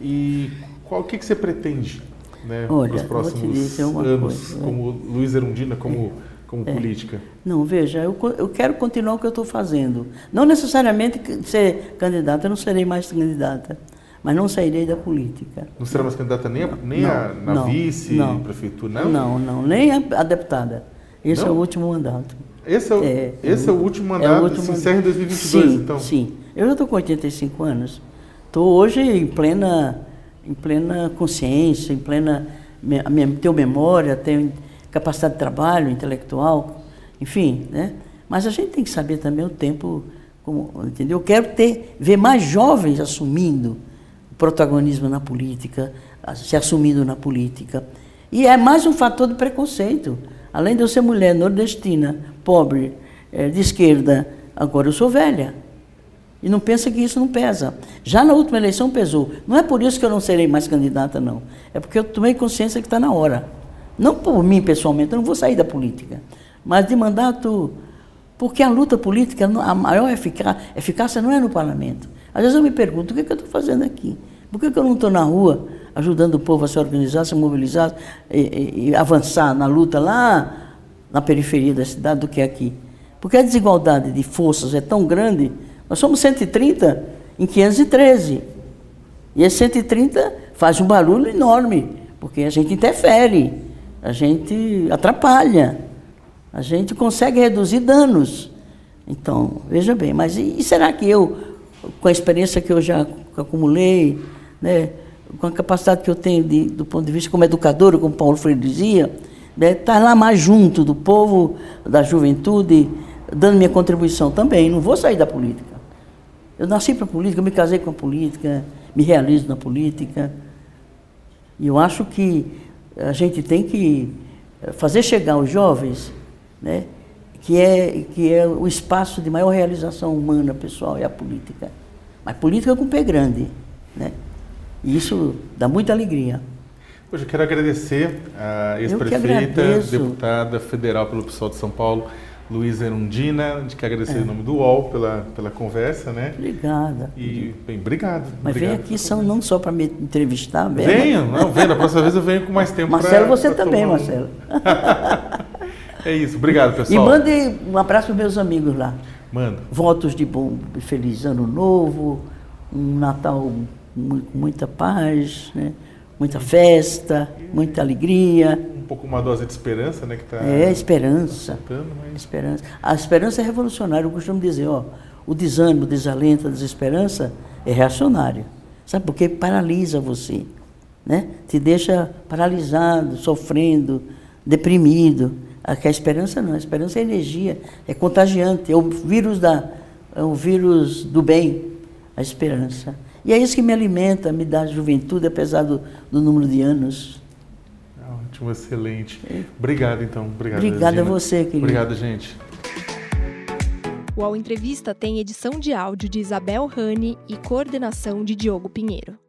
Speaker 2: E qual o que, que você pretende né,
Speaker 3: Olha,
Speaker 2: nos próximos anos, coisa, né? como Luiz Erundina, como, como é. política?
Speaker 3: Não, veja, eu, eu quero continuar o que eu estou fazendo. Não necessariamente ser candidata, eu não serei mais candidata mas não sairei da política.
Speaker 2: Não será mais candidata nem, a, nem não, a, na não, vice, não, prefeitura, não?
Speaker 3: Não, não, nem a, a deputada. Esse não? é o último mandato.
Speaker 2: Esse é o, é, esse é o último mandato, é o último se encerra em 2022,
Speaker 3: sim,
Speaker 2: então?
Speaker 3: Sim, eu já estou com 85 anos. Estou hoje em plena, em plena consciência, em plena... Tenho memória, tenho capacidade de trabalho intelectual, enfim, né? Mas a gente tem que saber também o tempo, como, entendeu? Eu quero ter, ver mais jovens assumindo protagonismo na política, se assumindo na política. E é mais um fator de preconceito. Além de eu ser mulher nordestina, pobre, é, de esquerda, agora eu sou velha. E não pensa que isso não pesa. Já na última eleição pesou. Não é por isso que eu não serei mais candidata, não. É porque eu tomei consciência que está na hora. Não por mim pessoalmente, eu não vou sair da política. Mas de mandato. Porque a luta política, a maior eficácia não é no parlamento. Às vezes eu me pergunto, o que, é que eu estou fazendo aqui? Por que, que eu não estou na rua ajudando o povo a se organizar, se mobilizar e, e, avançar na luta lá na periferia da cidade do que aqui? Porque a desigualdade de forças é tão grande, nós somos 130 em 513. E esse 130 faz um barulho enorme, porque a gente interfere, a gente atrapalha, a gente consegue reduzir danos. Então, veja bem, mas e, e será que eu com a experiência que eu já acumulei, né, com a capacidade que eu tenho de, do ponto de vista como educadora, como Paulo Freire dizia, né, estar lá mais junto do povo, da juventude, dando minha contribuição também. Não vou sair da política. Eu nasci para a política, eu me casei com a política, me realizo na política. E eu acho que a gente tem que fazer chegar os jovens né, que é, que é o espaço de maior realização humana, pessoal, é a política. Mas política com pé grande, né? E isso dá muita alegria.
Speaker 2: Hoje eu quero agradecer a ex-prefeita, deputada federal pelo PSOL de São Paulo, Luísa Erundina, de que agradecer é. em nome do UOL pela, pela conversa, né?
Speaker 3: Obrigada.
Speaker 2: E, bem, obrigado.
Speaker 3: Mas
Speaker 2: obrigado
Speaker 3: vem aqui são não só para me entrevistar,
Speaker 2: venha. Venha, não, venha. Da próxima vez eu venho com mais tempo
Speaker 3: Marcelo, pra, você pra também, Marcelo. (laughs)
Speaker 2: É isso, obrigado pessoal.
Speaker 3: E mande um abraço para meus amigos lá.
Speaker 2: Manda.
Speaker 3: Votos de bom, feliz ano novo, um Natal com muita paz, né? muita festa, muita alegria.
Speaker 2: Um pouco uma dose de esperança, né? Que tá
Speaker 3: é, esperança. mas... esperança. A esperança é revolucionária. Eu costumo dizer, ó, o desânimo, o desalento, a desesperança é reacionário. Sabe por quê? Paralisa você. Né? Te deixa paralisado, sofrendo, deprimido. A esperança não, a esperança é energia, é contagiante, é o vírus, da, é o vírus do bem, a esperança. E é isso que me alimenta, me dá juventude, apesar do, do número de anos.
Speaker 2: Ótimo, excelente. Obrigado, então. Obrigado,
Speaker 3: Obrigada a você, querido.
Speaker 2: Obrigado, gente.
Speaker 1: O Ao Entrevista tem edição de áudio de Isabel Rani e coordenação de Diogo Pinheiro.